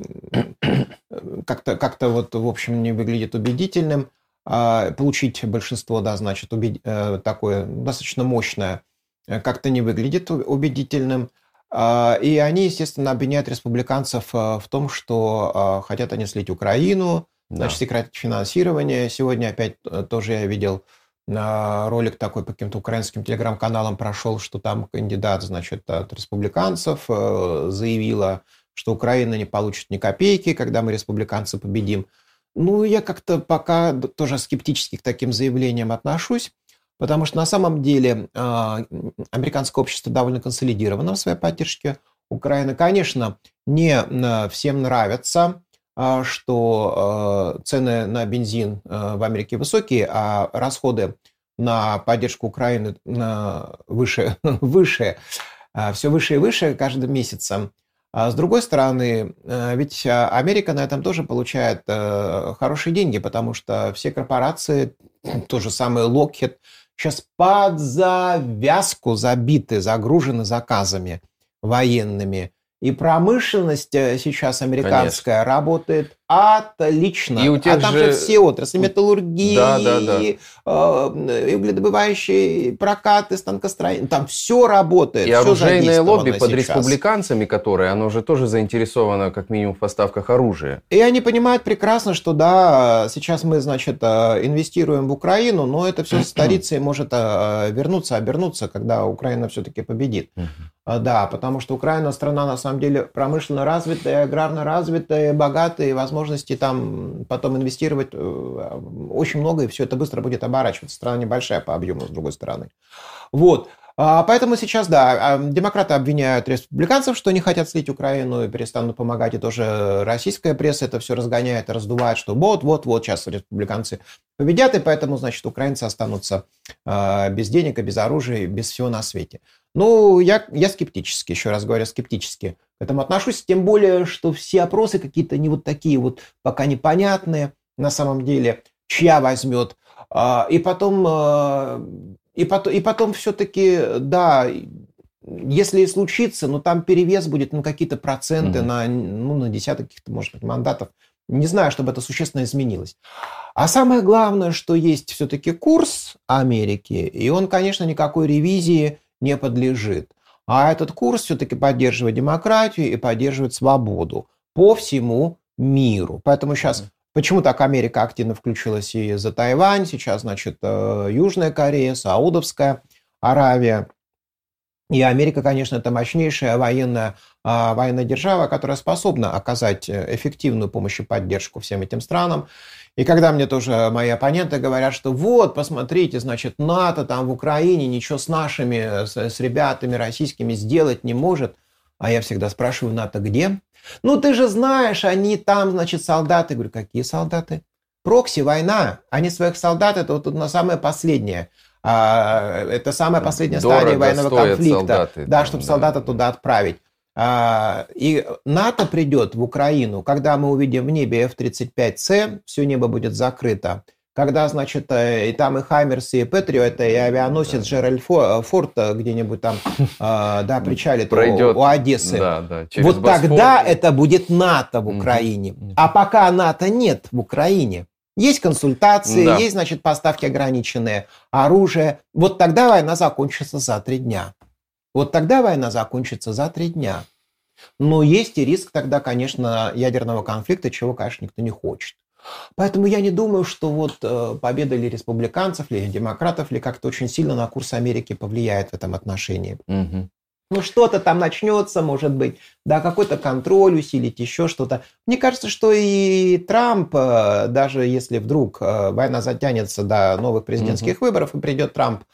как-то, как-то вот, в общем, не выглядит убедительным, а получить большинство, да, значит, убед... Э, такое достаточно мощное, как-то не выглядит убедительным. А, и они, естественно, обвиняют республиканцев э, в том, что э, хотят они слить Украину, значит, сократить финансирование. Сегодня опять тоже я видел ролик такой по каким-то украинским телеграм-каналам прошел, что там кандидат, значит, от республиканцев заявила, что Украина не получит ни копейки, когда мы, республиканцы, победим. Ну, я как-то пока тоже скептически к таким заявлениям отношусь. Потому что на самом деле а, американское общество довольно консолидировано в своей поддержке Украины. Конечно, не а, всем нравится, а, что цены на бензин в Америке высокие, а расходы на поддержку Украины выше, выше, все выше и выше каждым месяцем. С другой стороны, ведь Америка на этом тоже получает хорошие деньги, потому что все корпорации, то же самое Lockheed, сейчас под завязку забиты, загружены заказами военными. И промышленность э, сейчас американская Конечно. работает отлично. И у тех а там же все отрасли, металлургии, да, да, да. Э, угледобывающие, прокаты, станкостроение, там все работает. И оружейное лобби под сейчас. республиканцами, которые, оно же тоже заинтересовано как минимум в поставках оружия. И они понимают прекрасно, что да, сейчас мы, значит, э, инвестируем в Украину, но это все старится и может вернуться, обернуться, когда Украина все-таки победит. А, да, потому что Украина страна на самом деле промышленно развитая, аграрно развитая, богатая, и возможности там потом инвестировать э, очень много, и все это быстро будет оборачиваться. Страна небольшая по объему, с другой стороны. Вот. А, поэтому сейчас, да, а, демократы обвиняют республиканцев, что не хотят слить Украину и перестанут помогать, и тоже российская пресса это все разгоняет и раздувает, что вот-вот-вот сейчас республиканцы победят, и поэтому, значит, украинцы останутся без денег, без оружия, без всего на свете. Ну, я, я скептически, еще раз говорю, скептически к этому отношусь, тем более, что все опросы какие-то не вот такие вот пока непонятные на самом деле, чья возьмет. А, и потом, а, и потом, и потом все-таки, да, если и случится, ну там перевес будет, ну какие-то проценты mm-hmm. на, ну, на десяток каких-то, может быть, мандатов. Не знаю, чтобы это существенно изменилось. А самое главное, что есть все-таки курс Америки, и он, конечно, никакой ревизии не подлежит. А этот курс все-таки поддерживает демократию и поддерживает свободу по всему миру. Поэтому сейчас Почему так Америка активно включилась и за Тайвань, сейчас, значит, э, Южная Корея, Саудовская Аравия. И Америка, конечно, это мощнейшая военная, а, военная держава, которая способна оказать э, эффективную помощь и поддержку всем этим странам. И когда мне тоже мои оппоненты говорят, что вот, посмотрите, значит, НАТО там в Украине ничего с нашими, с, с ребятами российскими сделать не может, а я всегда спрашиваю, НАТО где? Ну, ты же знаешь, они там, значит, солдаты. Я говорю, какие солдаты? Прокси, война. Они своих солдат, это вот на самое последнее. А, это самая последняя Дорого стадия военного конфликта. Солдаты, да, там, чтобы да. солдата туда отправить. А, и НАТО придет в Украину, когда мы увидим в небе F-35C, все небо будет закрыто. Когда, значит, э, и там и Хаймерс, и Патриот, и авианосец Джеральд э, Форд э, где-нибудь там, да, причалит Пройдет, у, Одессы. Да, да, вот Босфор. тогда это будет НАТО в Украине. А пока НАТО нет в Украине, есть консультации, да. есть, значит, поставки ограниченные, оружие. Вот тогда война закончится за три дня. Вот тогда война закончится за три дня. Но есть и риск тогда, конечно, ядерного конфликта, чего, конечно, никто не хочет. Поэтому я не думаю, что вот э, победа ли республиканцев, или демократов, ли как-то очень сильно на курс Америки повлияет в этом отношении. Угу. ну, что-то там начнется, может быть, да, какой-то контроль усилить, еще что-то. Мне кажется, что и Трамп, э, даже если вдруг э, война затянется до новых президентских mm-hmm. выборов и придет Трамп,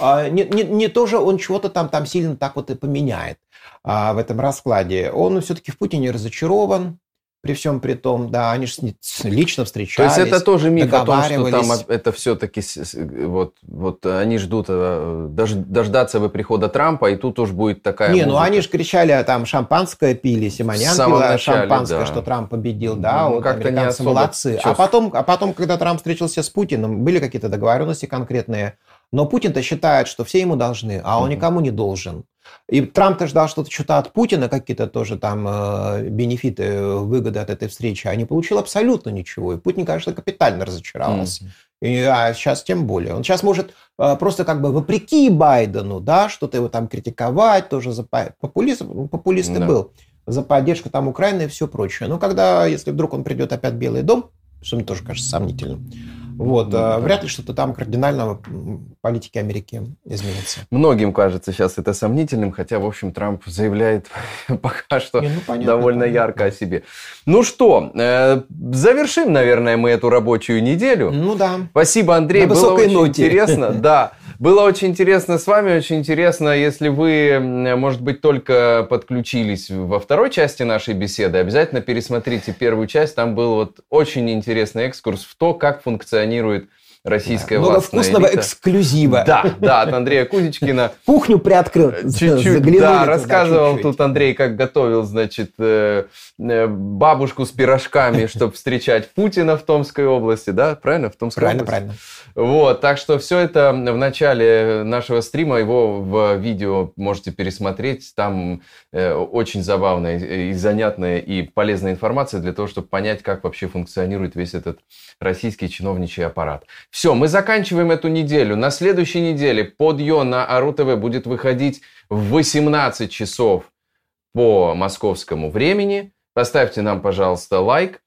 не, не, не тоже он чего-то там, там сильно так вот и поменяет а, в этом раскладе. Он все-таки в Путине разочарован, при всем при том, да, они же лично встречались. То есть это тоже миф о том, что там это все-таки вот, вот они ждут э, дождаться бы прихода Трампа, и тут уж будет такая Не, ну музыка. ну они же кричали, а там шампанское пили, Симонян пила начале, шампанское, да. что Трамп победил, да, ну, вот как-то не молодцы. А потом, а потом, когда Трамп встретился с Путиным, были какие-то договоренности конкретные, но Путин-то считает, что все ему должны, а он никому не должен. И Трамп-то ждал что-то что-то от Путина, какие-то тоже там э, бенефиты, выгоды от этой встречи, а не получил абсолютно ничего. И Путин, конечно, капитально разочаровался. Mm-hmm. И, а сейчас тем более. Он сейчас может э, просто как бы вопреки Байдену, да, что-то его там критиковать, тоже за популист, популист и был, за поддержку там Украины и все прочее. Но когда, если вдруг он придет опять в Белый дом, что мне тоже кажется сомнительным, вот, да. вряд ли что-то там кардинально в политике Америки изменится. Многим кажется сейчас это сомнительным, хотя, в общем, Трамп заявляет пока что Не, ну, понятно, довольно понятно. ярко о себе. Ну что, э, завершим, наверное, мы эту рабочую неделю. Ну да. Спасибо, Андрей, На было очень ноте. интересно. Да. Было очень интересно с вами, очень интересно, если вы, может быть, только подключились во второй части нашей беседы, обязательно пересмотрите первую часть, там был вот очень интересный экскурс в то, как функционирует российская да, Много вкусного элита. эксклюзива. Да, да, от Андрея Кузичкина. Кухню приоткрыл. Чуть-чуть, да, рассказывал чуть-чуть. тут Андрей, как готовил, значит, э, э, бабушку с пирожками, чтобы встречать Путина в Томской области, да? Правильно? В Томской правильно, области? Правильно, Вот, так что все это в начале нашего стрима, его в видео можете пересмотреть. Там э, очень забавная и занятная и полезная информация для того, чтобы понять, как вообще функционирует весь этот российский чиновничий аппарат. Все, мы заканчиваем эту неделю. На следующей неделе подъё на Ару ТВ будет выходить в 18 часов по московскому времени. Поставьте нам, пожалуйста, лайк.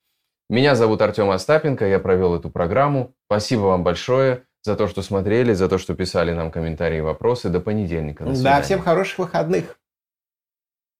Меня зовут Артем Остапенко, я провел эту программу. Спасибо вам большое за то, что смотрели, за то, что писали нам комментарии и вопросы. До понедельника. да, всем хороших выходных.